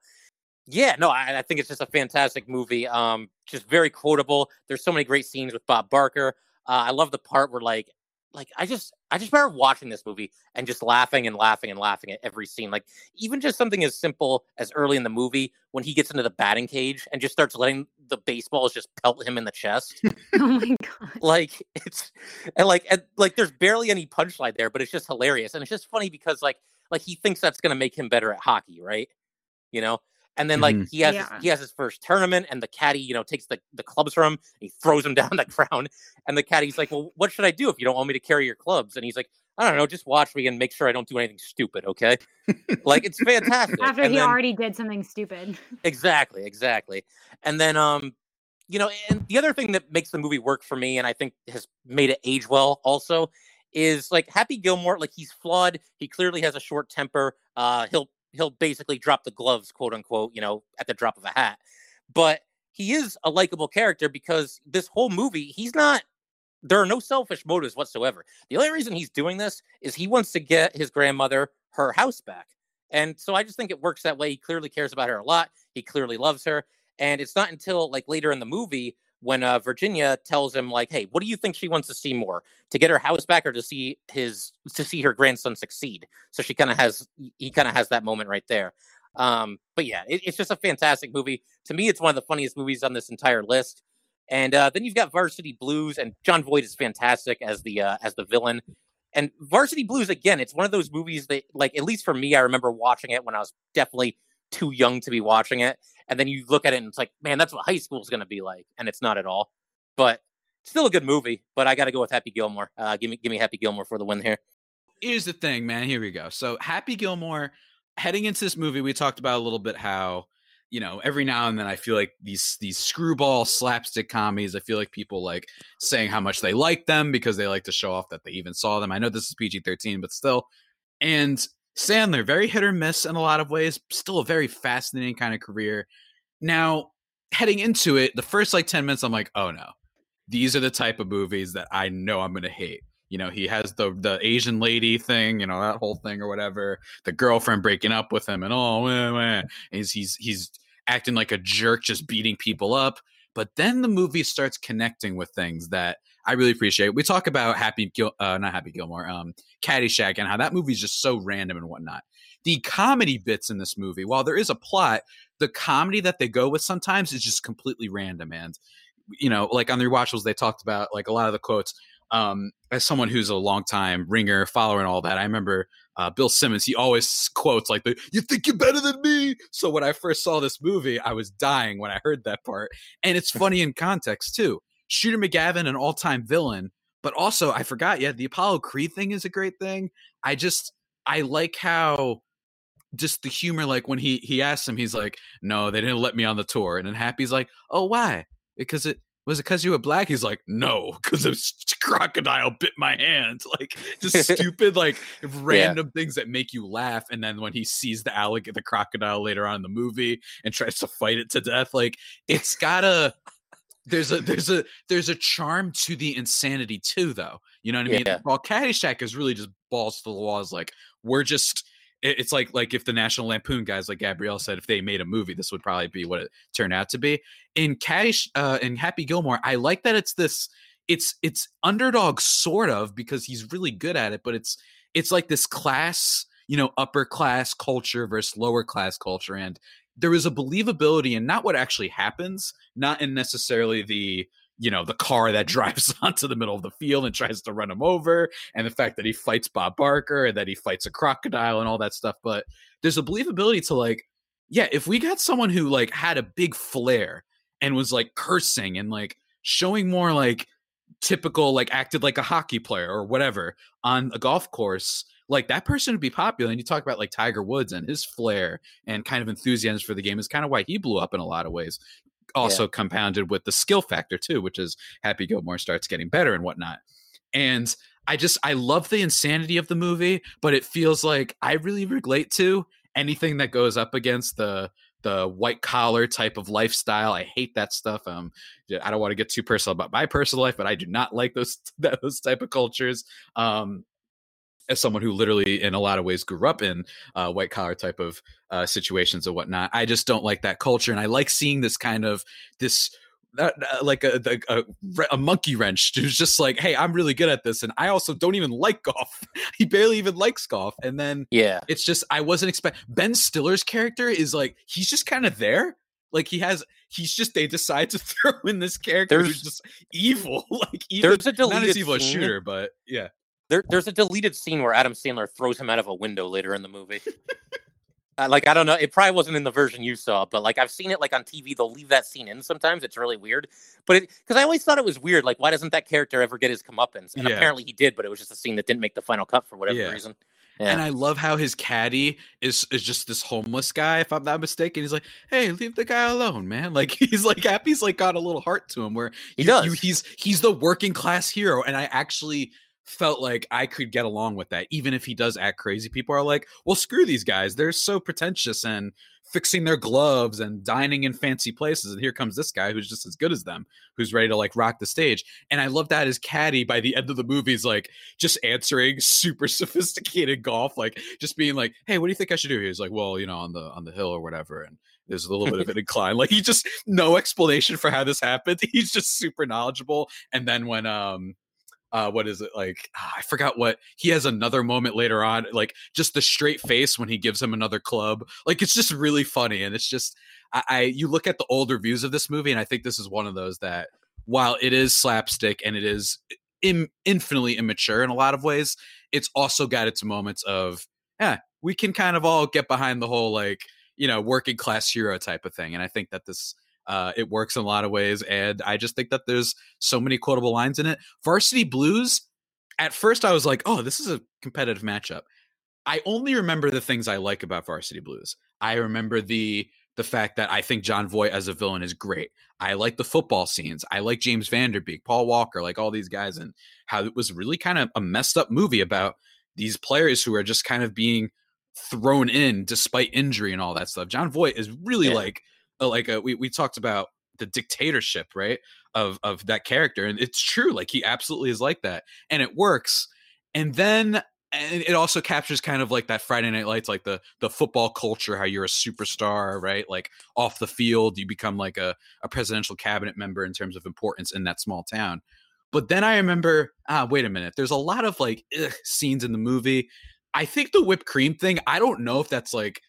yeah, no, I, I, think it's just a fantastic movie. Um, just very quotable. There's so many great scenes with Bob Barker. Uh, I love the part where like, like I just, I just remember watching this movie and just laughing and laughing and laughing at every scene. Like even just something as simple as early in the movie when he gets into the batting cage and just starts letting the baseballs just pelt him in the chest. [laughs] oh my [laughs] god! Like it's and like and like there's barely any punchline there, but it's just hilarious and it's just funny because like like he thinks that's gonna make him better at hockey, right? You know, and then like mm-hmm. he has yeah. his, he has his first tournament, and the caddy, you know, takes the, the clubs from him, he throws them [laughs] down the ground, and the caddy's like, "Well, what should I do if you don't want me to carry your clubs?" And he's like, "I don't know, just watch me and make sure I don't do anything stupid, okay?" like it's fantastic. [laughs] After and he then, already did something stupid. [laughs] exactly, exactly. And then um, you know, and the other thing that makes the movie work for me, and I think has made it age well, also, is like Happy Gilmore. Like he's flawed. He clearly has a short temper. Uh, he'll he'll basically drop the gloves, quote unquote, you know, at the drop of a hat. But he is a likable character because this whole movie, he's not there are no selfish motives whatsoever. The only reason he's doing this is he wants to get his grandmother her house back. And so I just think it works that way. He clearly cares about her a lot. He clearly loves her. And it's not until like later in the movie when uh, Virginia tells him like, "Hey, what do you think she wants to see more? To get her house back, or to see his to see her grandson succeed?" So she kind of has he kind of has that moment right there. Um, but yeah, it, it's just a fantastic movie. To me, it's one of the funniest movies on this entire list. And uh, then you've got Varsity Blues, and Jon Voight is fantastic as the uh, as the villain. And Varsity Blues again, it's one of those movies that, like, at least for me, I remember watching it when I was definitely too young to be watching it and then you look at it and it's like, man, that's what high school is going to be like, and it's not at all. But still a good movie. But I got to go with Happy Gilmore. Uh, give me, give me Happy Gilmore for the win here. Here's the thing, man. Here we go. So Happy Gilmore. Heading into this movie, we talked about a little bit how you know every now and then I feel like these these screwball slapstick comedies. I feel like people like saying how much they like them because they like to show off that they even saw them. I know this is PG thirteen, but still. And Sandler, very hit or miss in a lot of ways, still a very fascinating kind of career. Now, heading into it, the first like 10 minutes, I'm like, oh no, these are the type of movies that I know I'm going to hate. You know, he has the the Asian lady thing, you know, that whole thing or whatever. The girlfriend breaking up with him, and oh, and he's he's he's acting like a jerk, just beating people up. But then the movie starts connecting with things that I really appreciate. We talk about Happy, Gil- uh, not Happy Gilmore, um, Caddyshack, and how that movie is just so random and whatnot. The comedy bits in this movie, while there is a plot, the comedy that they go with sometimes is just completely random. And you know, like on the rewatchables, they talked about like a lot of the quotes. Um, as someone who's a long time ringer, follower, and all that, I remember uh, Bill Simmons. He always quotes like the "You think you're better than me." So when I first saw this movie, I was dying when I heard that part, and it's funny in context too. Shooter McGavin, an all-time villain, but also I forgot. Yeah, the Apollo Creed thing is a great thing. I just I like how just the humor like when he he asks him he's like no they didn't let me on the tour and then happy's like oh why because it was it because you were black he's like no because a crocodile bit my hand [laughs] like just [laughs] stupid like random yeah. things that make you laugh and then when he sees the alligator the crocodile later on in the movie and tries to fight it to death like it's gotta there's a there's a there's a charm to the insanity too though you know what i mean yeah. while caddyshack is really just balls to the walls like we're just it's like like if the National Lampoon guys, like Gabrielle said, if they made a movie, this would probably be what it turned out to be. In Cash, uh, in Happy Gilmore, I like that it's this. It's it's underdog sort of because he's really good at it, but it's it's like this class, you know, upper class culture versus lower class culture, and there is a believability in not what actually happens, not in necessarily the you know the car that [laughs] drives onto the middle of the field and tries to run him over and the fact that he fights bob barker and that he fights a crocodile and all that stuff. But there's a believability to like yeah if we got someone who like had a big flair and was like cursing and like showing more like typical like acted like a hockey player or whatever on a golf course like that person would be popular. And you talk about like tiger woods and his flair and kind of enthusiasm for the game is kind of why he blew up in a lot of ways also yeah. compounded with the skill factor too, which is Happy Gilmore starts getting better and whatnot. And I just I love the insanity of the movie, but it feels like I really relate to anything that goes up against the the white collar type of lifestyle. I hate that stuff. Um, I don't want to get too personal about my personal life, but I do not like those [laughs] those type of cultures. Um, as someone who literally in a lot of ways grew up in uh, white collar type of uh, situations and whatnot i just don't like that culture and i like seeing this kind of this uh, like a, a, a monkey wrench who's just like hey i'm really good at this and i also don't even like golf. [laughs] He barely even likes golf and then yeah. it's just i wasn't expect ben stiller's character is like he's just kind of there like he has he's just they decide to [laughs] throw in this character there's, who's just evil [laughs] like even, there's a deleted not as evil a shooter but yeah there, there's a deleted scene where Adam Sandler throws him out of a window later in the movie. uh, like I don't know, it probably wasn't in the version you saw, but like I've seen it like on TV. They'll leave that scene in sometimes. It's really weird, but it because I always thought it was weird. Like why doesn't that character ever get his comeuppance? And yeah. apparently he did, but it was just a scene that didn't make the final cut for whatever yeah. reason. Yeah. And I love how his caddy is is just this homeless guy, if I'm not mistaken. He's like, "Hey, leave the guy alone, man." Like [laughs] he's like Happy's like got a little heart to him, where he you, does. You, he's he's the working class hero, and I actually felt like I could get along with that, even if he does act crazy. People are like, well, screw these guys. They're so pretentious and fixing their gloves and dining in fancy places. And here comes this guy who's just as good as them, who's ready to like rock the stage. And I love that as Caddy by the end of the movie is like just answering [laughs] super sophisticated golf, like just being like, hey, what do you think I should do? He's like, well, you know, on the on the hill or whatever. And there's a little bit of an [laughs] incline. Like he just no explanation for how this happened. [laughs] He's just super knowledgeable. And then when um uh, what is it like? Ah, I forgot what he has another moment later on, like just the straight face when he gives him another club. Like it's just really funny, and it's just I, I you look at the older views of this movie, and I think this is one of those that while it is slapstick and it is Im- infinitely immature in a lot of ways, it's also got its moments of yeah, we can kind of all get behind the whole like you know working class hero type of thing, and I think that this uh, it works in a lot of ways, and I just think that there's so many quotable lines in it. Varsity Blues. At first, I was like, "Oh, this is a competitive matchup." I only remember the things I like about Varsity Blues. I remember the the fact that I think Jon Voight as a villain is great. I like the football scenes. I like James Van Der Beek, Paul Walker, like all these guys, and how it was really kind of a messed up movie about these players who are just kind of being thrown in despite injury and all that stuff. Jon Voight is really yeah. like like a, uh, we we talked about the dictatorship right of of that character and it's true like he absolutely is like that and it works and then and it also captures kind of like that Friday Night Lights, like the the football culture, how you're a superstar, right? Like off the field, you become like a, a presidential cabinet member in terms of importance in that small town. But then I remember, ah, wait a minute, there's a lot of like ugh, scenes in the movie. I think the whipped cream thing, I don't know if that's like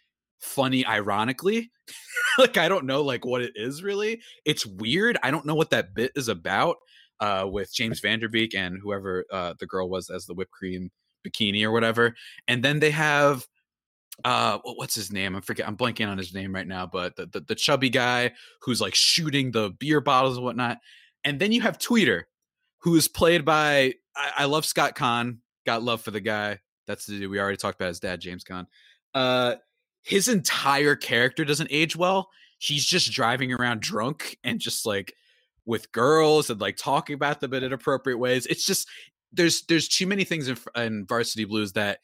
funny ironically [laughs] like i don't know like what it is really it's weird i don't know what that bit is about uh with james Vanderbeek and whoever uh the girl was as the whipped cream bikini or whatever and then they have uh what's his name I'm forget i'm blanking on his name right now but the, the, the chubby guy who's like shooting the beer bottles and whatnot and then you have Tweeder who's played by I, I love Scott Caan. Got love for the guy. That's the dude we already talked about his dad, James Caan. Uh, his entire character doesn't age well. He's just driving around drunk and just like with girls and like talking about them in inappropriate ways. It's just there's there's too many things in, in Varsity Blues that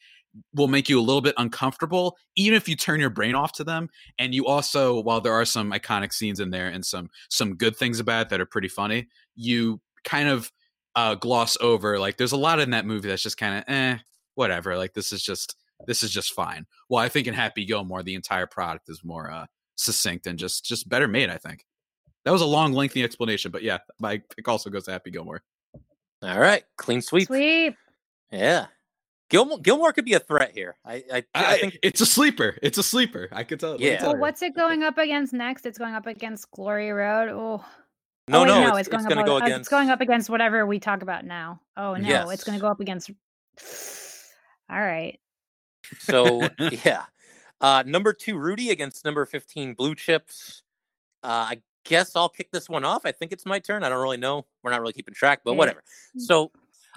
will make you a little bit uncomfortable even if you turn your brain off to them and you also while there are some iconic scenes in there and some some good things about it that are pretty funny you kind of uh gloss over like there's a lot in that movie that's just kind of eh whatever like this is just this is just fine well i think in happy gilmore the entire product is more uh succinct and just just better made i think that was a long lengthy explanation but yeah my pick also goes to happy gilmore all right, clean sweep. Sweep. Yeah. Gilmore, Gilmore could be a threat here. I, I, I think it's a sleeper. It's a sleeper. I could tell. Yeah. Well, what's it going up against next? It's going up against Glory Road. Oh. No, oh, no, no, it's, it's going, it's up, to go uh, against. It's going up against whatever we talk about now. Oh no, Yes. it's going to go up against. [sighs] All right. So [laughs] yeah, uh, number two Rudy against number fifteen Blue Chips. Uh, I guess I'll kick this one off. I think it's my turn. I don't really know. We're not really keeping track, but Yeah. whatever. So,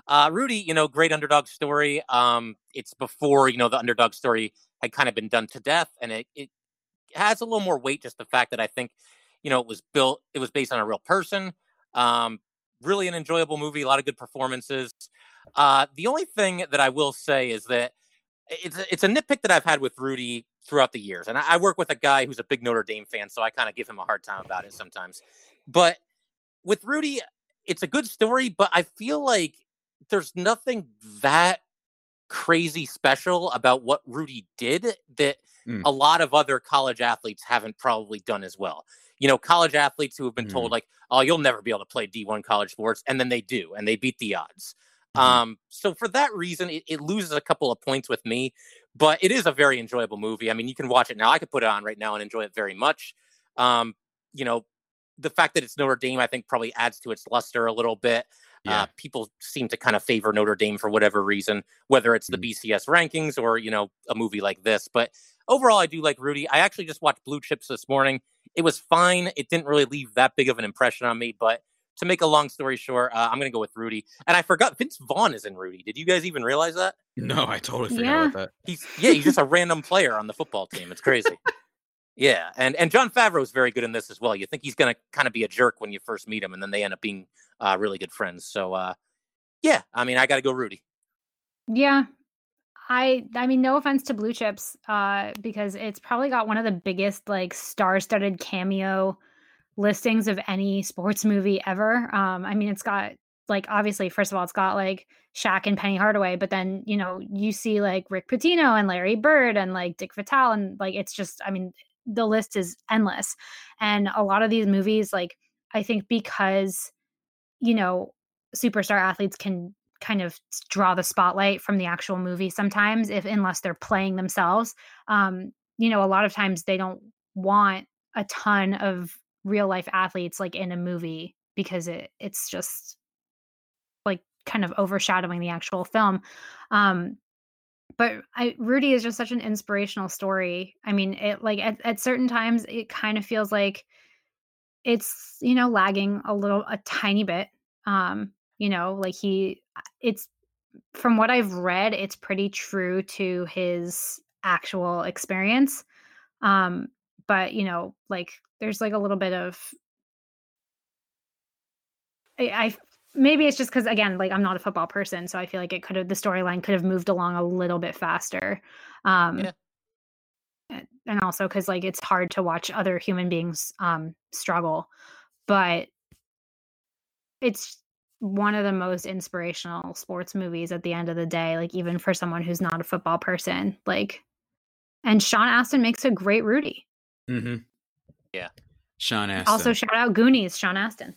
uh, Rudy, you know, great underdog story. Um, it's before you know the underdog story had kind of been done to death, and it it has a little more weight. Just the fact that I think, you know, it was built. It was based on a real person. Um, really an enjoyable movie. A lot of good performances. Uh, the only thing that I will say is that it's a, it's a nitpick that I've had with Rudy throughout the years, and I, I work with a guy who's a big Notre Dame fan, so I kind of give him a hard time about it sometimes. But with Rudy, it's a good story, but I feel like there's nothing that crazy special about what Rudy did that Mm. a lot of other college athletes haven't probably done as well. You know, college athletes who have been told like, "Oh, you'll never be able to play D1 college sports," and then they do, and they beat the odds. Mhm. Um, so for that reason, it, it loses a couple of points with me, but it is a very enjoyable movie. I mean, you can watch it now. I could put it on right now and enjoy it very much. Um, you know, the fact that it's Notre Dame, I think, probably adds to its luster a little bit. Yeah. Uh, people seem to kind of favor Notre Dame for whatever reason, whether it's the Mhm. BCS rankings or you know a movie like this. But overall, I do like Rudy. I actually just watched Blue Chips this morning. It was fine. It didn't really leave that big of an impression on me. But to make a long story short, uh, I'm going to go with Rudy. And I forgot Vince Vaughn is in Rudy. Did you guys even realize that? No, I totally forgot Yeah. about that. He's yeah, he's just a random player on the football team. It's crazy. [laughs] Yeah, and and Jon Favreau is very good in this as well. You think he's going to kind of be a jerk when you first meet him, and then they end up being uh, really good friends. So uh, yeah, I mean, I got to go Rudy. Yeah. I I mean no offense to Blue Chips uh because it's probably got one of the biggest like star-studded cameo listings of any sports movie ever. Um I mean it's got like obviously first of all it's got like Shaq and Penny Hardaway but then you know you see like Rick Pitino and Larry Bird and like Dick Vitale and like it's just I mean the list is endless. And a lot of these movies like I think because you know superstar athletes can kind of draw the spotlight from the actual movie sometimes if unless they're playing themselves um you know a lot of times they don't want a ton of real life athletes like in a movie because it it's just like kind of overshadowing the actual film um but I, Rudy is just such an inspirational story. I mean, it like at, at certain times it kind of feels like it's you know lagging a little a tiny bit um you know like he it's from what i've read it's pretty true to his actual experience um but you know like there's like a little bit of i, I maybe it's just because again like i'm not a football person so i feel like it could have the storyline could have moved along a little bit faster um Yeah. and also because like it's hard to watch other human beings um struggle but it's one of the most inspirational sports movies at the end of the day like even for someone who's not a football person like and sean astin makes a great rudy Mm-hmm. Yeah. Sean Astin. also shout out goonies sean astin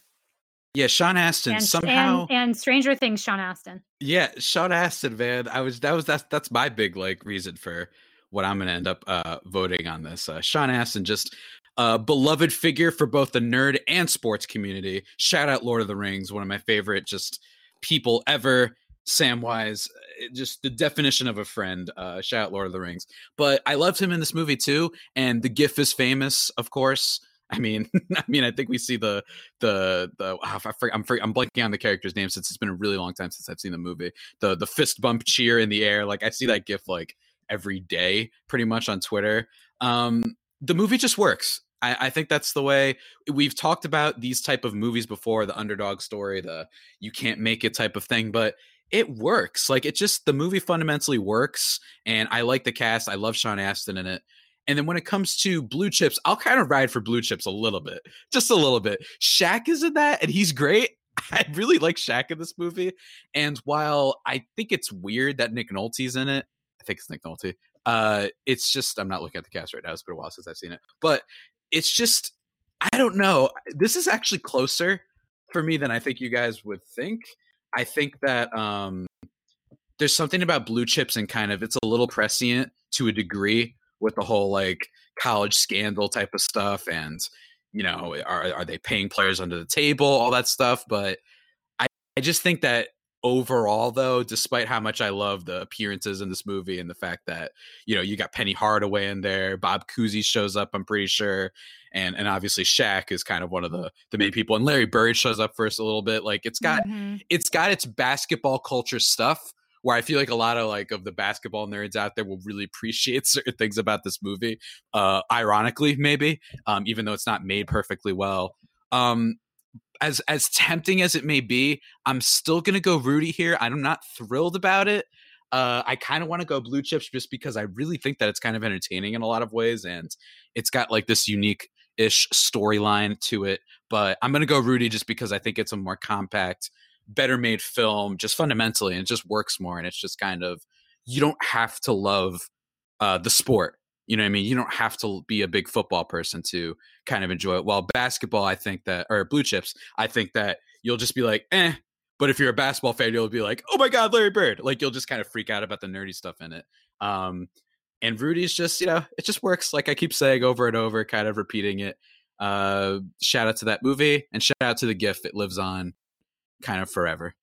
yeah, Sean Astin and, somehow. and and stranger things sean astin Yeah, Sean Astin, man. I was that was that's that's my big like reason for what I'm gonna end up uh voting on this. Uh Sean Astin just a beloved figure for both the nerd and sports community. Shout out Lord of the Rings, one of my favorite just people ever. Samwise, just the definition of a friend. Uh shout out Lord of the Rings. But I loved him in this movie too, and the gif is famous, of course. [laughs] I mean, [laughs] I mean, I think we see the the the oh, I I'm I'm blanking on the character's name since it's been a really long time since I've seen the movie. The the fist bump cheer in the air, like I see that gif like every day, pretty much on Twitter. Um, the movie just works. I, I think that's the way we've talked about these type of movies before, the underdog story, the you can't make it type of thing, but it works. Like it just the movie fundamentally works, and I like the cast. I love Sean Astin in it. And then when it comes to blue chips, I'll kind of ride for blue chips a little bit, just a little bit. Shaq is in that, and he's great. [laughs] I really like Shaq in this movie. And while I think it's weird that Nick Nolte's in it, I think it's Nick Nolte. Uh, it's just I'm not looking at the cast right now. It's been a while since I've seen it, but it's just I don't know. This is actually closer for me than I think you guys would think. I think that um, there's something about blue chips and kind of it's a little prescient to a degree with the whole like college scandal type of stuff and you know are are they paying players under the table all that stuff but I I just think that overall though despite how much i love the appearances in this movie and the fact that you know you got penny hardaway in there bob cousy shows up i'm pretty sure and and obviously Shaq is kind of one of the the main people and larry bird shows up first a little bit like it's got mm-hmm. it's got its basketball culture stuff where I feel like a lot of like of the basketball nerds out there will really appreciate [laughs] certain things about this movie. Uh, ironically, maybe, um, even though it's not made perfectly well. Um, as as tempting as it may be, I'm still gonna go Rudy here. I'm not thrilled about it. Uh, I kind of want to go blue chips just because I really think that it's kind of entertaining in a lot of ways, and it's got like this unique ish storyline to it. But I'm gonna go Rudy just because I think it's a more compact better made film just fundamentally and it just works more and it's just kind of you don't have to love uh, the sport you know what i mean? You don't have to be a big football person to kind of enjoy it. While basketball i think that or blue chips i think that you'll just be like eh but if you're a basketball fan you'll be like oh my god larry bird. Like you'll just kind of freak out about the nerdy stuff in it. Um and rudy's just you know it just works like i keep saying over and over kind of repeating it. Uh shout out to that movie and shout out to the gif it lives on kind of forever.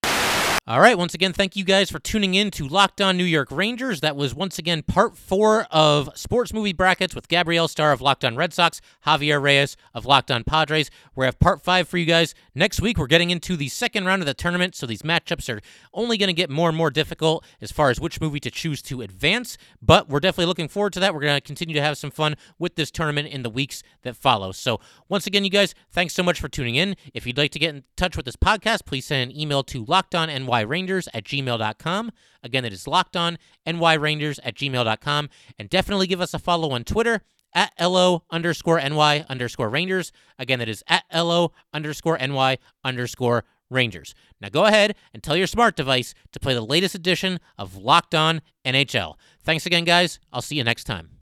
All right. Once again, thank you guys for tuning in to Locked On New York Rangers. That was once again part four of sports movie brackets with Gabrielle Starr of Locked On Red Sox, Javier Reyes of Locked On Padres. We have part five for you guys next week. We're getting into the second round of the tournament, so these matchups are only going to get more and more difficult as far as which movie to choose to advance. But we're definitely looking forward to that. We're going to continue to have some fun with this tournament in the weeks that follow. So once again, you guys, thanks so much for tuning in. If you'd like to get in touch with this podcast, please send an email to lockedonny nyrangers at gmail.com. Again, that is locked on nyrangers at gmail.com. And definitely give us a follow on Twitter at LO underscore NY underscore Rangers. Again, that is at LO underscore NY underscore Rangers. Now go ahead and tell your smart device to play the latest edition of Locked On NHL. Thanks again, guys. I'll see you next time.